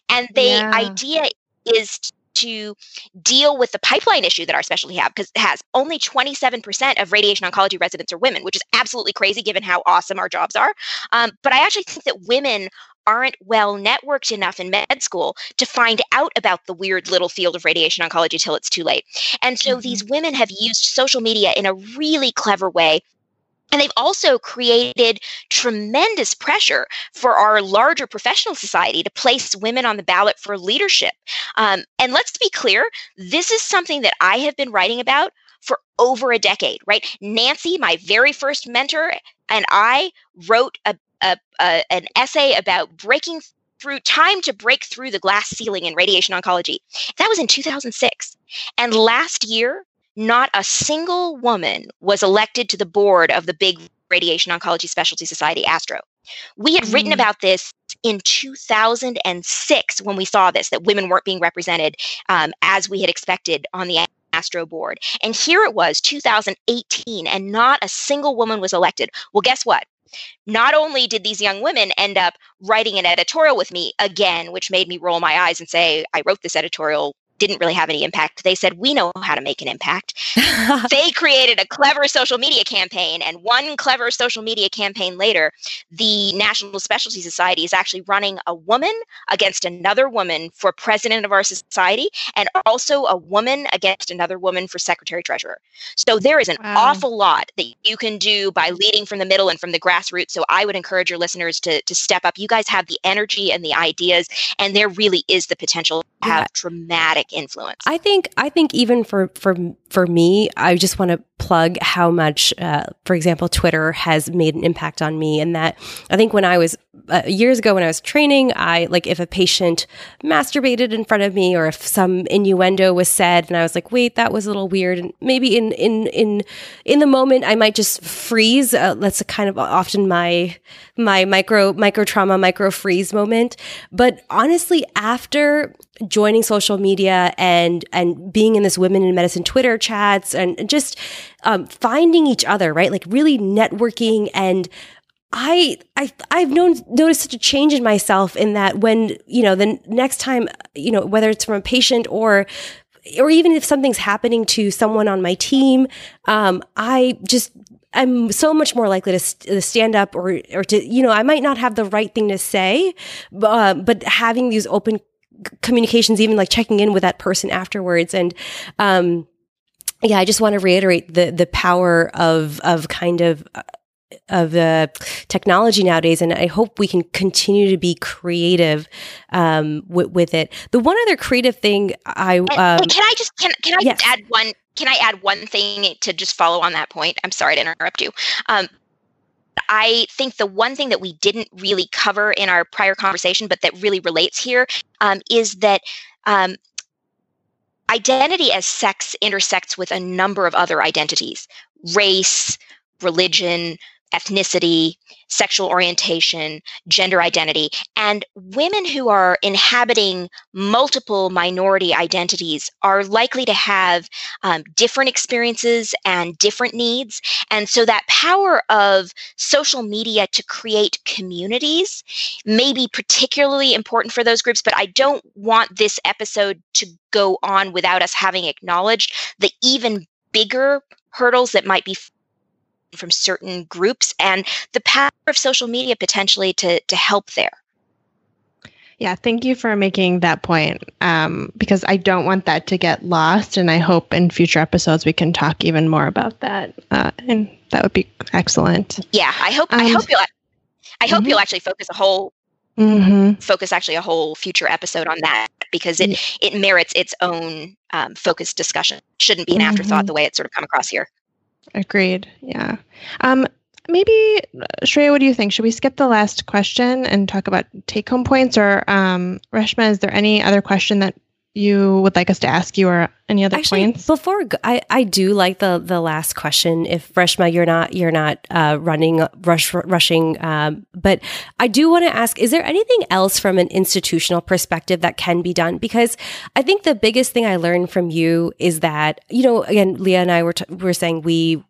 And the yeah. idea is to deal with the pipeline issue that our specialty have because it has only 27% of radiation oncology residents are women which is absolutely crazy given how awesome our jobs are um, but i actually think that women aren't well networked enough in med school to find out about the weird little field of radiation oncology till it's too late. And so mm-hmm. these women have used social media in a really clever way and they've also created tremendous pressure for our larger professional society to place women on the ballot for leadership. Um, and let's be clear this is something that I have been writing about for over a decade, right? Nancy, my very first mentor, and I wrote a a, a, an essay about breaking through time to break through the glass ceiling in radiation oncology. That was in 2006. And last year, not a single woman was elected to the board of the big Radiation Oncology Specialty Society, ASTRO. We had mm. written about this in 2006 when we saw this, that women weren't being represented um, as we had expected on the Astro board. And here it was, 2018, and not a single woman was elected. Well, guess what? Not only did these young women end up writing an editorial with me again, which made me roll my eyes and say, I wrote this editorial didn't really have any impact. They said, We know how to make an impact. *laughs* they created a clever social media campaign. And one clever social media campaign later, the National Specialty Society is actually running a woman against another woman for president of our society, and also a woman against another woman for secretary treasurer. So there is an wow. awful lot that you can do by leading from the middle and from the grassroots. So I would encourage your listeners to, to step up. You guys have the energy and the ideas, and there really is the potential to have yeah. dramatic influence. I think I think even for for for me, I just want to plug how much, uh, for example, Twitter has made an impact on me, and that I think when I was uh, years ago when I was training, I like if a patient masturbated in front of me or if some innuendo was said, and I was like, wait, that was a little weird, and maybe in in in in the moment I might just freeze. Uh, that's kind of often my my micro micro trauma micro freeze moment. But honestly, after joining social media and and being in this women in medicine Twitter chats and just um, finding each other, right? Like really networking and I I I've known noticed such a change in myself in that when you know the next time you know whether it's from a patient or or even if something's happening to someone on my team, um, I just I'm so much more likely to, st- stand up or or to you know I might not have the right thing to say, uh, but having these open communications, even like checking in with that person afterwards. And, um, yeah, I just want to reiterate the, the power of, of kind of, uh, of the technology nowadays, and I hope we can continue to be creative um, with, with it. The one other creative thing I um, can I just can can I yes. add one can I add one thing to just follow on that point? I'm sorry to interrupt you. Um, I think the one thing that we didn't really cover in our prior conversation, but that really relates here, um, is that um, identity as sex intersects with a number of other identities race, religion, ethnicity, sexual orientation, gender identity. And women who are inhabiting multiple minority identities are likely to have um, different experiences and different needs. And so that power of social media to create communities may be particularly important for those groups, but I don't want this episode to go on without us having acknowledged the even bigger hurdles that might be from certain groups and the power of social media potentially to to help there. Yeah, thank you for making that point um, because I don't want that to get lost, and I hope in future episodes we can talk even more about that, uh, and that would be excellent. Yeah, I hope um, I hope you'll I hope mm-hmm. you'll actually focus a whole mm-hmm. focus actually a whole future episode on that because it it merits its own um, focused discussion. Shouldn't be an afterthought mm-hmm. the way it's sort of come across here. Agreed. Yeah. Um, maybe Shreya, what do you think? Should we skip the last question and talk about take home points? Or um, Reshma, is there any other question that you would like us to ask you or any other Actually, points? Before I, I do like the the last question. If Reshma, you're not you're not uh, running rush rushing, um, but I do want to ask: Is there anything else from an institutional perspective that can be done? Because I think the biggest thing I learned from you is that you know, again, Leah and I were t- were saying we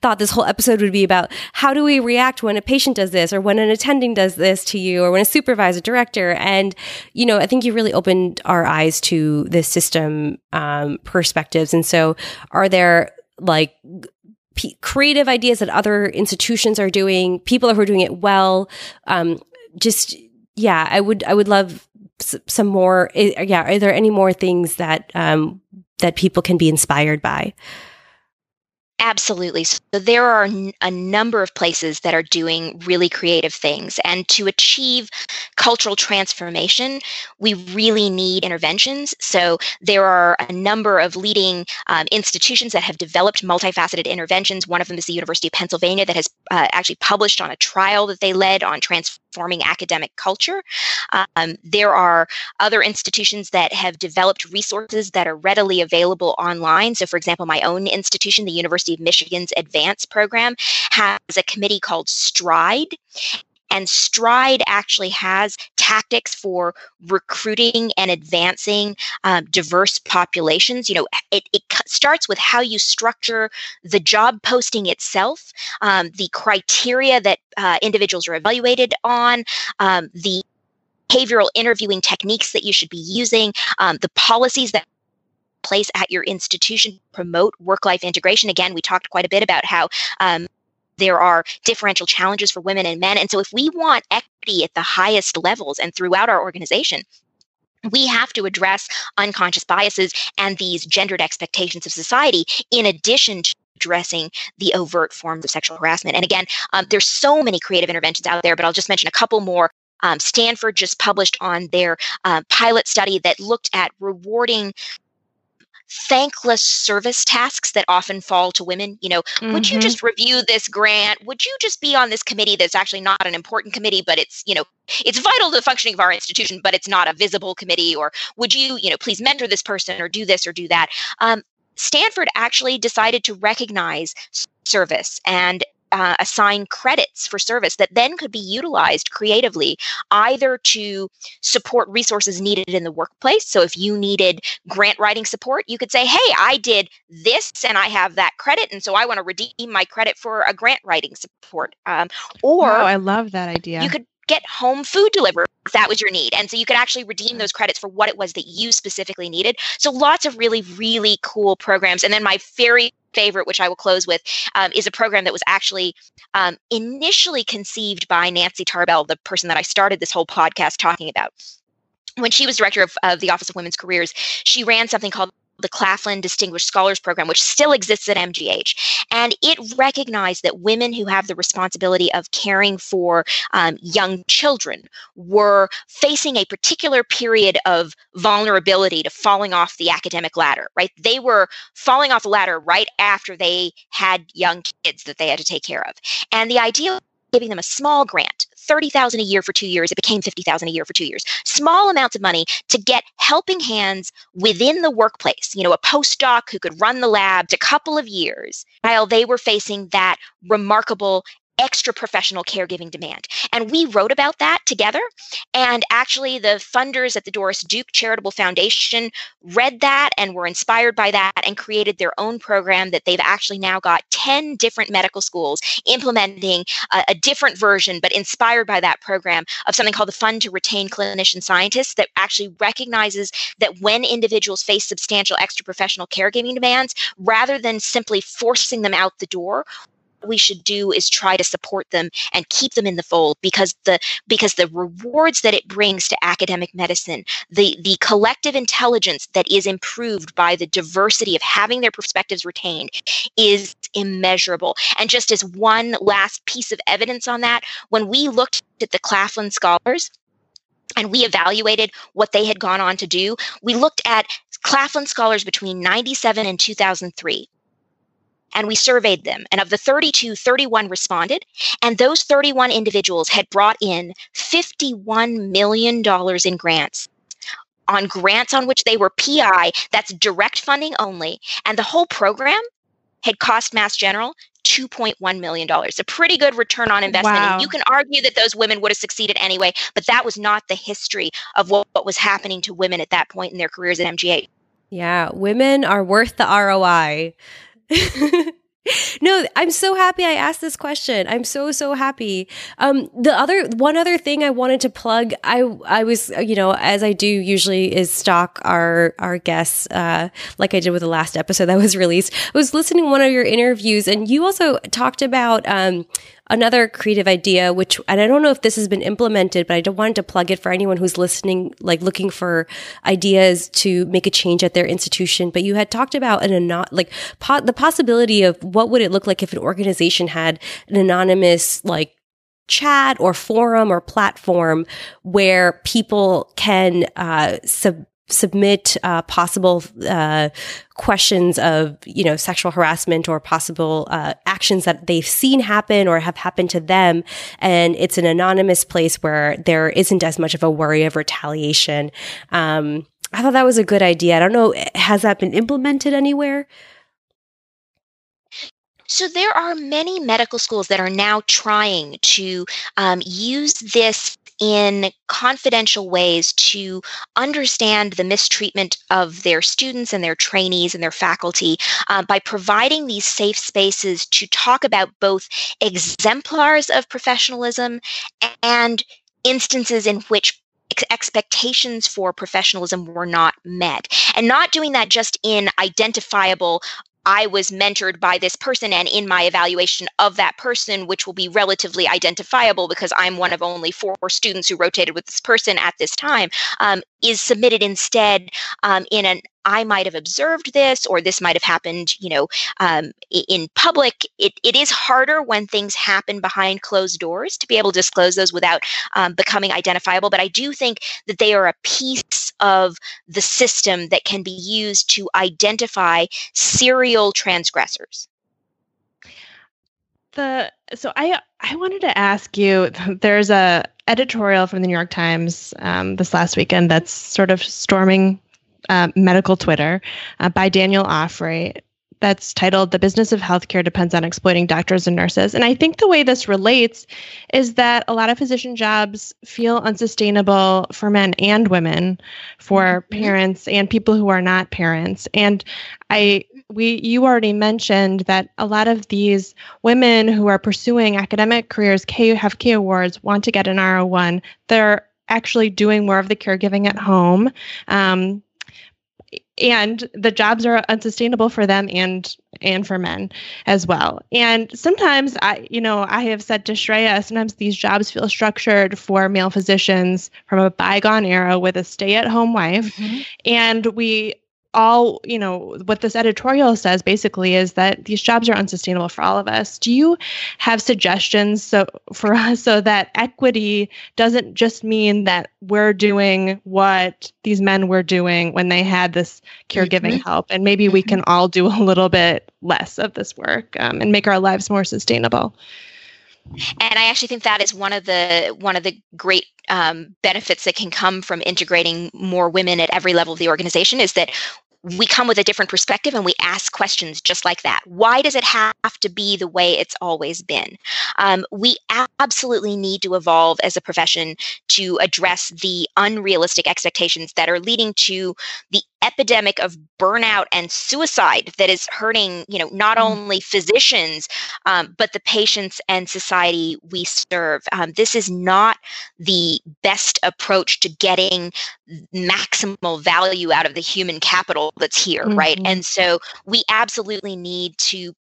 thought this whole episode would be about how do we react when a patient does this or when an attending does this to you or when a supervisor director. And you know i think you really opened our eyes to the system um, perspectives. And so are there like p- creative ideas that other institutions are doing people who are doing it well? Um, just yeah i would i would love some more yeah are there any more things that um, that people can be inspired by Absolutely. So there are a number of places that are doing really creative things. And to achieve cultural transformation, we really need interventions. So there are a number of leading um, institutions that have developed multifaceted interventions. One of them is the University of Pennsylvania that has uh, actually published on a trial that they led on transforming academic culture. Um, there are other institutions that have developed resources that are readily available online. So, for example, my own institution, the University University of Michigan's advanced program has a committee called STRIDE. And STRIDE actually has tactics for recruiting and advancing um, diverse populations. You know, it, it, starts with how you structure the job posting itself, um, the criteria that uh, individuals are evaluated on, um, the behavioral interviewing techniques that you should be using, um, the policies that place at your institution promote work life integration. Again, we talked quite a bit about how. Um, there are differential challenges for women and men. And so, if we want equity at the highest levels and throughout our organization, we have to address unconscious biases and these gendered expectations of society in addition to addressing the overt forms of sexual harassment. And again, um, there's so many creative interventions out there, but I'll just mention a couple more. Um, Stanford just published on their uh, pilot study that looked at rewarding thankless service tasks that often fall to women. You know, mm-hmm. would you mm-hmm. just review this grant? Would you just be on this committee that's actually not an important committee, but it's, you know, it's vital to the functioning of our institution, but it's not a visible committee? Or would you, you know, please mentor this person or do this or do that? Um, Stanford actually decided to recognize service and uh, assign credits for service that then could be utilized creatively either to support resources needed in the workplace. So if you needed grant writing support, you could say, hey, I did this and I have that credit. And so I want to redeem my credit for a grant writing support. Um, or oh, I love that idea. You could get home food delivered if that was your need. And so you could actually redeem those credits for what it was that you specifically needed. So lots of really, really cool programs. And then my very favorite, which I will close with, um, is a program that was actually um, initially conceived by Nancy Tarbell, the person that I started this whole podcast talking about. When she was director of, of the Office of Women's Careers, she ran something called the Claflin Distinguished Scholars Program, which still exists at MGH. And it recognized that women who have the responsibility of caring for um, young children were facing a particular period of vulnerability to falling off the academic ladder, right? They were falling off the ladder right after they had young kids that they had to take care of. And the idea giving them a small grant 30,000 a year for 2 years it became 50,000 a year for 2 years. Small amounts of money to get helping hands within the workplace you know a postdoc who could run the lab a couple of years while they were facing that remarkable extra professional caregiving demand. And we wrote about that together. And actually, the funders at the Doris Duke Charitable Foundation read that and were inspired by that and created their own program that they've actually now got 10 different medical schools implementing a, a different version, but inspired by that program of something called the Fund to Retain Clinician Scientists that actually recognizes that when individuals face substantial extra professional caregiving demands, rather than simply forcing them out the door, we should do is try to support them and keep them in the fold because the because the rewards that it brings to academic medicine the the collective intelligence that is improved by the diversity of having their perspectives retained is immeasurable. And just as one last piece of evidence on that when we looked at the claflin scholars and we evaluated what they had gone on to do we looked at claflin scholars between 97 and 2003 and we surveyed them. And of the 32, 31 responded. And those 31 individuals had brought in $51 million in grants on grants on which they were PI, that's direct funding only. And the whole program had cost Mass General $2.1 million. A pretty good return on investment. Wow. And you can argue that those women would have succeeded anyway, but that was not the history of what, what was happening to women at that point in their careers at MGH. Yeah, women are worth the ROI. *laughs* no, I'm so happy I asked this question. I'm so so happy. Um, the other one other thing I wanted to plug, I I was you know as I do usually is stalk our our guests, uh, like I did with the last episode that was *laughs* released. I was listening to one of your interviews, and you also talked about um, another creative idea, which, and I don't know if this has been implemented, but I wanted to plug it for anyone who's listening, like looking for ideas to make a change at their institution. But you had talked about an anon, like po- the possibility of what would it look like if an organization had an anonymous, like chat or forum or platform where people can uh, sub- submit uh, possible uh, questions of you know sexual harassment or possible uh, actions that they've seen happen or have happened to them. And it's an anonymous place where there isn't as much of a worry of retaliation. Um, i thought that was a good idea. I don't know has that been implemented anywhere so there are many medical schools that are now trying to um, use this in confidential ways to understand the mistreatment of their students and their trainees and their faculty uh, by providing these safe spaces to talk about both exemplars of professionalism and instances in which expectations for professionalism were not met. And not doing that just in identifiable I was mentored by this person, and in my evaluation of that person, which will be relatively identifiable because I'm one of only four students who rotated with this person at this time, um, is submitted instead um, in an I might have observed this, or this might have happened, you know, um, in public. It, it is harder when things happen behind closed doors to be able to disclose those without um, becoming identifiable. But I do think that they are a piece of the system that can be used to identify serial transgressors. The so I I wanted to ask you. *laughs* There's a editorial from the New York Times um, this last weekend that's sort of storming uh, medical Twitter uh, by Danielle Ofri that's titled The Business of Healthcare Depends on Exploiting Doctors and Nurses. And I think the way this relates is that a lot of physician jobs feel unsustainable for men and women, for mm-hmm. parents and people who are not parents. And I we you already mentioned that a lot of these women who are pursuing academic careers, K have K awards, want to get an R01. They're actually doing more of the caregiving at home. Um, and the jobs are unsustainable for them and and for men as well and sometimes i you know i have said to shreya sometimes these jobs feel structured for male physicians from a bygone era with a stay-at-home wife mm-hmm. and we all you know what this editorial says basically is that these jobs are unsustainable for all of us do you have suggestions so for us so that equity doesn't just mean that we're doing what these men were doing when they had this caregiving mm-hmm. help and maybe mm-hmm. we can all do a little bit less of this work um, and make our lives more sustainable and I actually think that is one of the one of the great um, benefits that can come from integrating more women at every level of the organization is that we come with a different perspective and we ask questions just like that. Why does it have to be the way it's always been? Um, we absolutely need to evolve as a profession to address the unrealistic expectations that are leading to the epidemic of burnout and suicide that is hurting you know not mm. only physicians um, but the patients and society we serve um, this is not the best approach to getting maximal value out of the human capital that's here mm-hmm. right and so we absolutely need to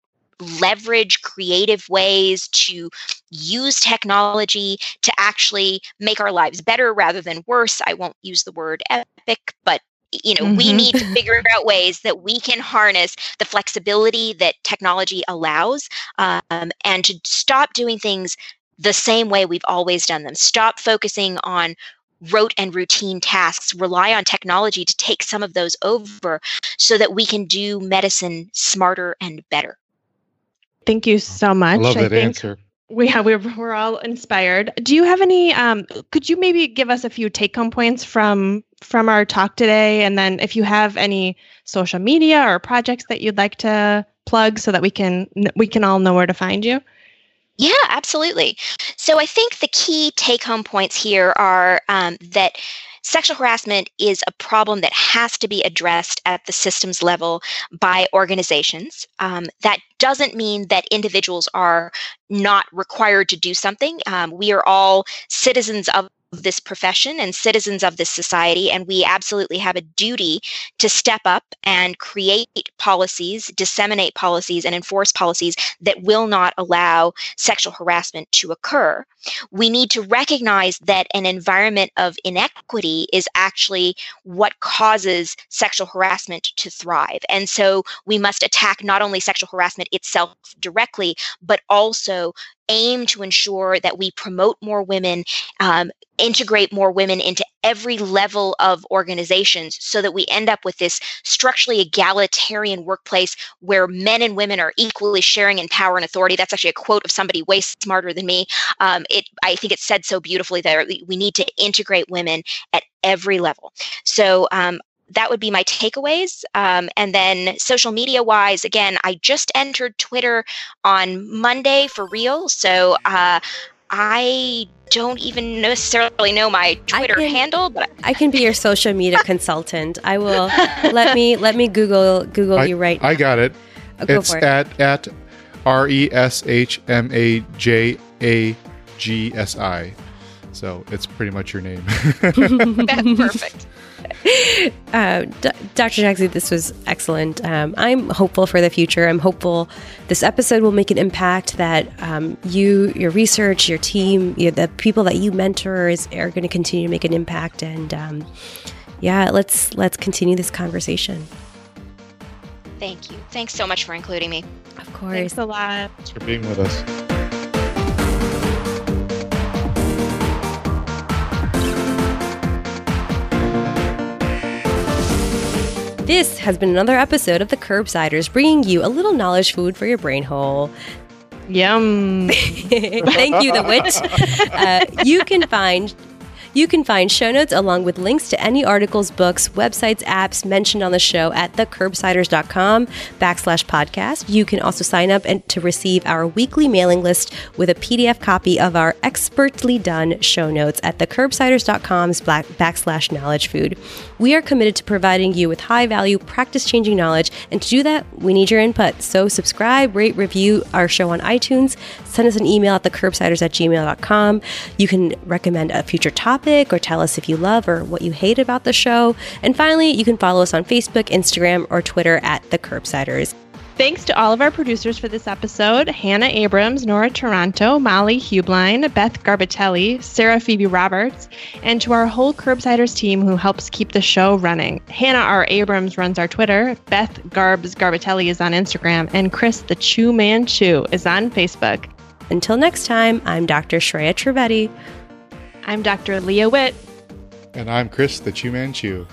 leverage creative ways to use technology to actually make our lives better rather than worse. I won't use the word epic, but you know mm-hmm. we need to figure out ways that we can harness the flexibility that technology allows um, and to stop doing things the same way we've always done them. Stop focusing on rote and routine tasks. Rely on technology to take some of those over so that we can do medicine smarter and better. Thank you so much i love that I think- answer we have we're, we're all inspired. Do you have any um could you maybe give us a few take home points from from our talk today? And then if you have any social media or projects that you'd like to plug so that we can we can all know where to find you? Yeah absolutely. So i think the key take home points here are um, that Sexual harassment is a problem that has to be addressed at the systems level by organizations. Um, that doesn't mean that individuals are not required to do something. Um, we are all citizens of this profession and citizens of this society, and we absolutely have a duty to step up and create policies, disseminate policies, and enforce policies that will not allow sexual harassment to occur. We need to recognize that an environment of inequity is actually what causes sexual harassment to thrive. And so we must attack not only sexual harassment itself directly, but also aim to ensure that we promote more women, um, integrate more women into every level of organizations so that we end up with this structurally egalitarian workplace where men and women are equally sharing in power and authority. That's actually a quote of somebody way smarter than me. Um, it, I think it's said so beautifully that we need to integrate women at every level. So um, that would be my takeaways. Um, and then social media wise, again, I just entered Twitter on Monday for real. So uh, I don't even necessarily know my Twitter can, handle, but I can be your social media consultant. I will *laughs* let me let me Google Google I, you right. I got it. Oh, it's it. at at R E S H M A J A G S I. So it's pretty much your name. *laughs* Perfect. *laughs* Uh, D- Dr. Jagsi, this was excellent. Um, I'm hopeful for the future. I'm hopeful this episode will make an impact that um, you, your research, your team, you know, the people that you mentor is, are going to continue to make an impact. And um, yeah, let's let's continue this conversation. Thank you. Thanks so much for including me. Of course. Thanks a lot. Thanks for being with us. This has been another episode of the Curbsiders, bringing you a little knowledge food for your brain hole. Yum. *laughs* Thank you, The Witch. Uh, you can find you can find show notes along with links to any articles, books, websites, apps mentioned on the show at thecurbsiders.com backslash podcast. You can also sign up and to receive our weekly mailing list with a PDF copy of our expertly done show notes at thecurbsiders.com's backslash knowledge food. We are committed to providing you with high value, practice changing knowledge, and to do that, we need your input. So subscribe, rate, review our show on iTunes, send us an email at thecurbsiders at gmail.com. You can recommend a future topic or tell us if you love or what you hate about the show. And finally, you can follow us on Facebook, Instagram, or Twitter at The Curbsiders. Thanks to all of our producers for this episode Hannah Abrams, Nora Taranto, Molly Heublein, Beth Garbitelli, Sarah Phoebe Roberts, and to our whole Curbsiders team who helps keep the show running. Hannah R. Abrams runs our Twitter, Beth Garbs Garbitelli is on Instagram, and Chris the Chew Man Chew is on Facebook. Until next time, I'm Dr. Shreya Trivedi. I'm Dr. Leah Witt. And I'm Chris the Chew Man Chew.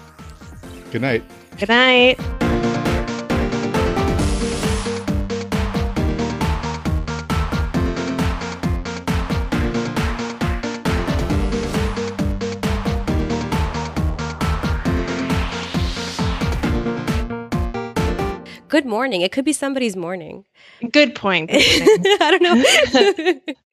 Good night. Good night. Good morning. It could be somebody's morning. Good point. *laughs* I don't know. *laughs*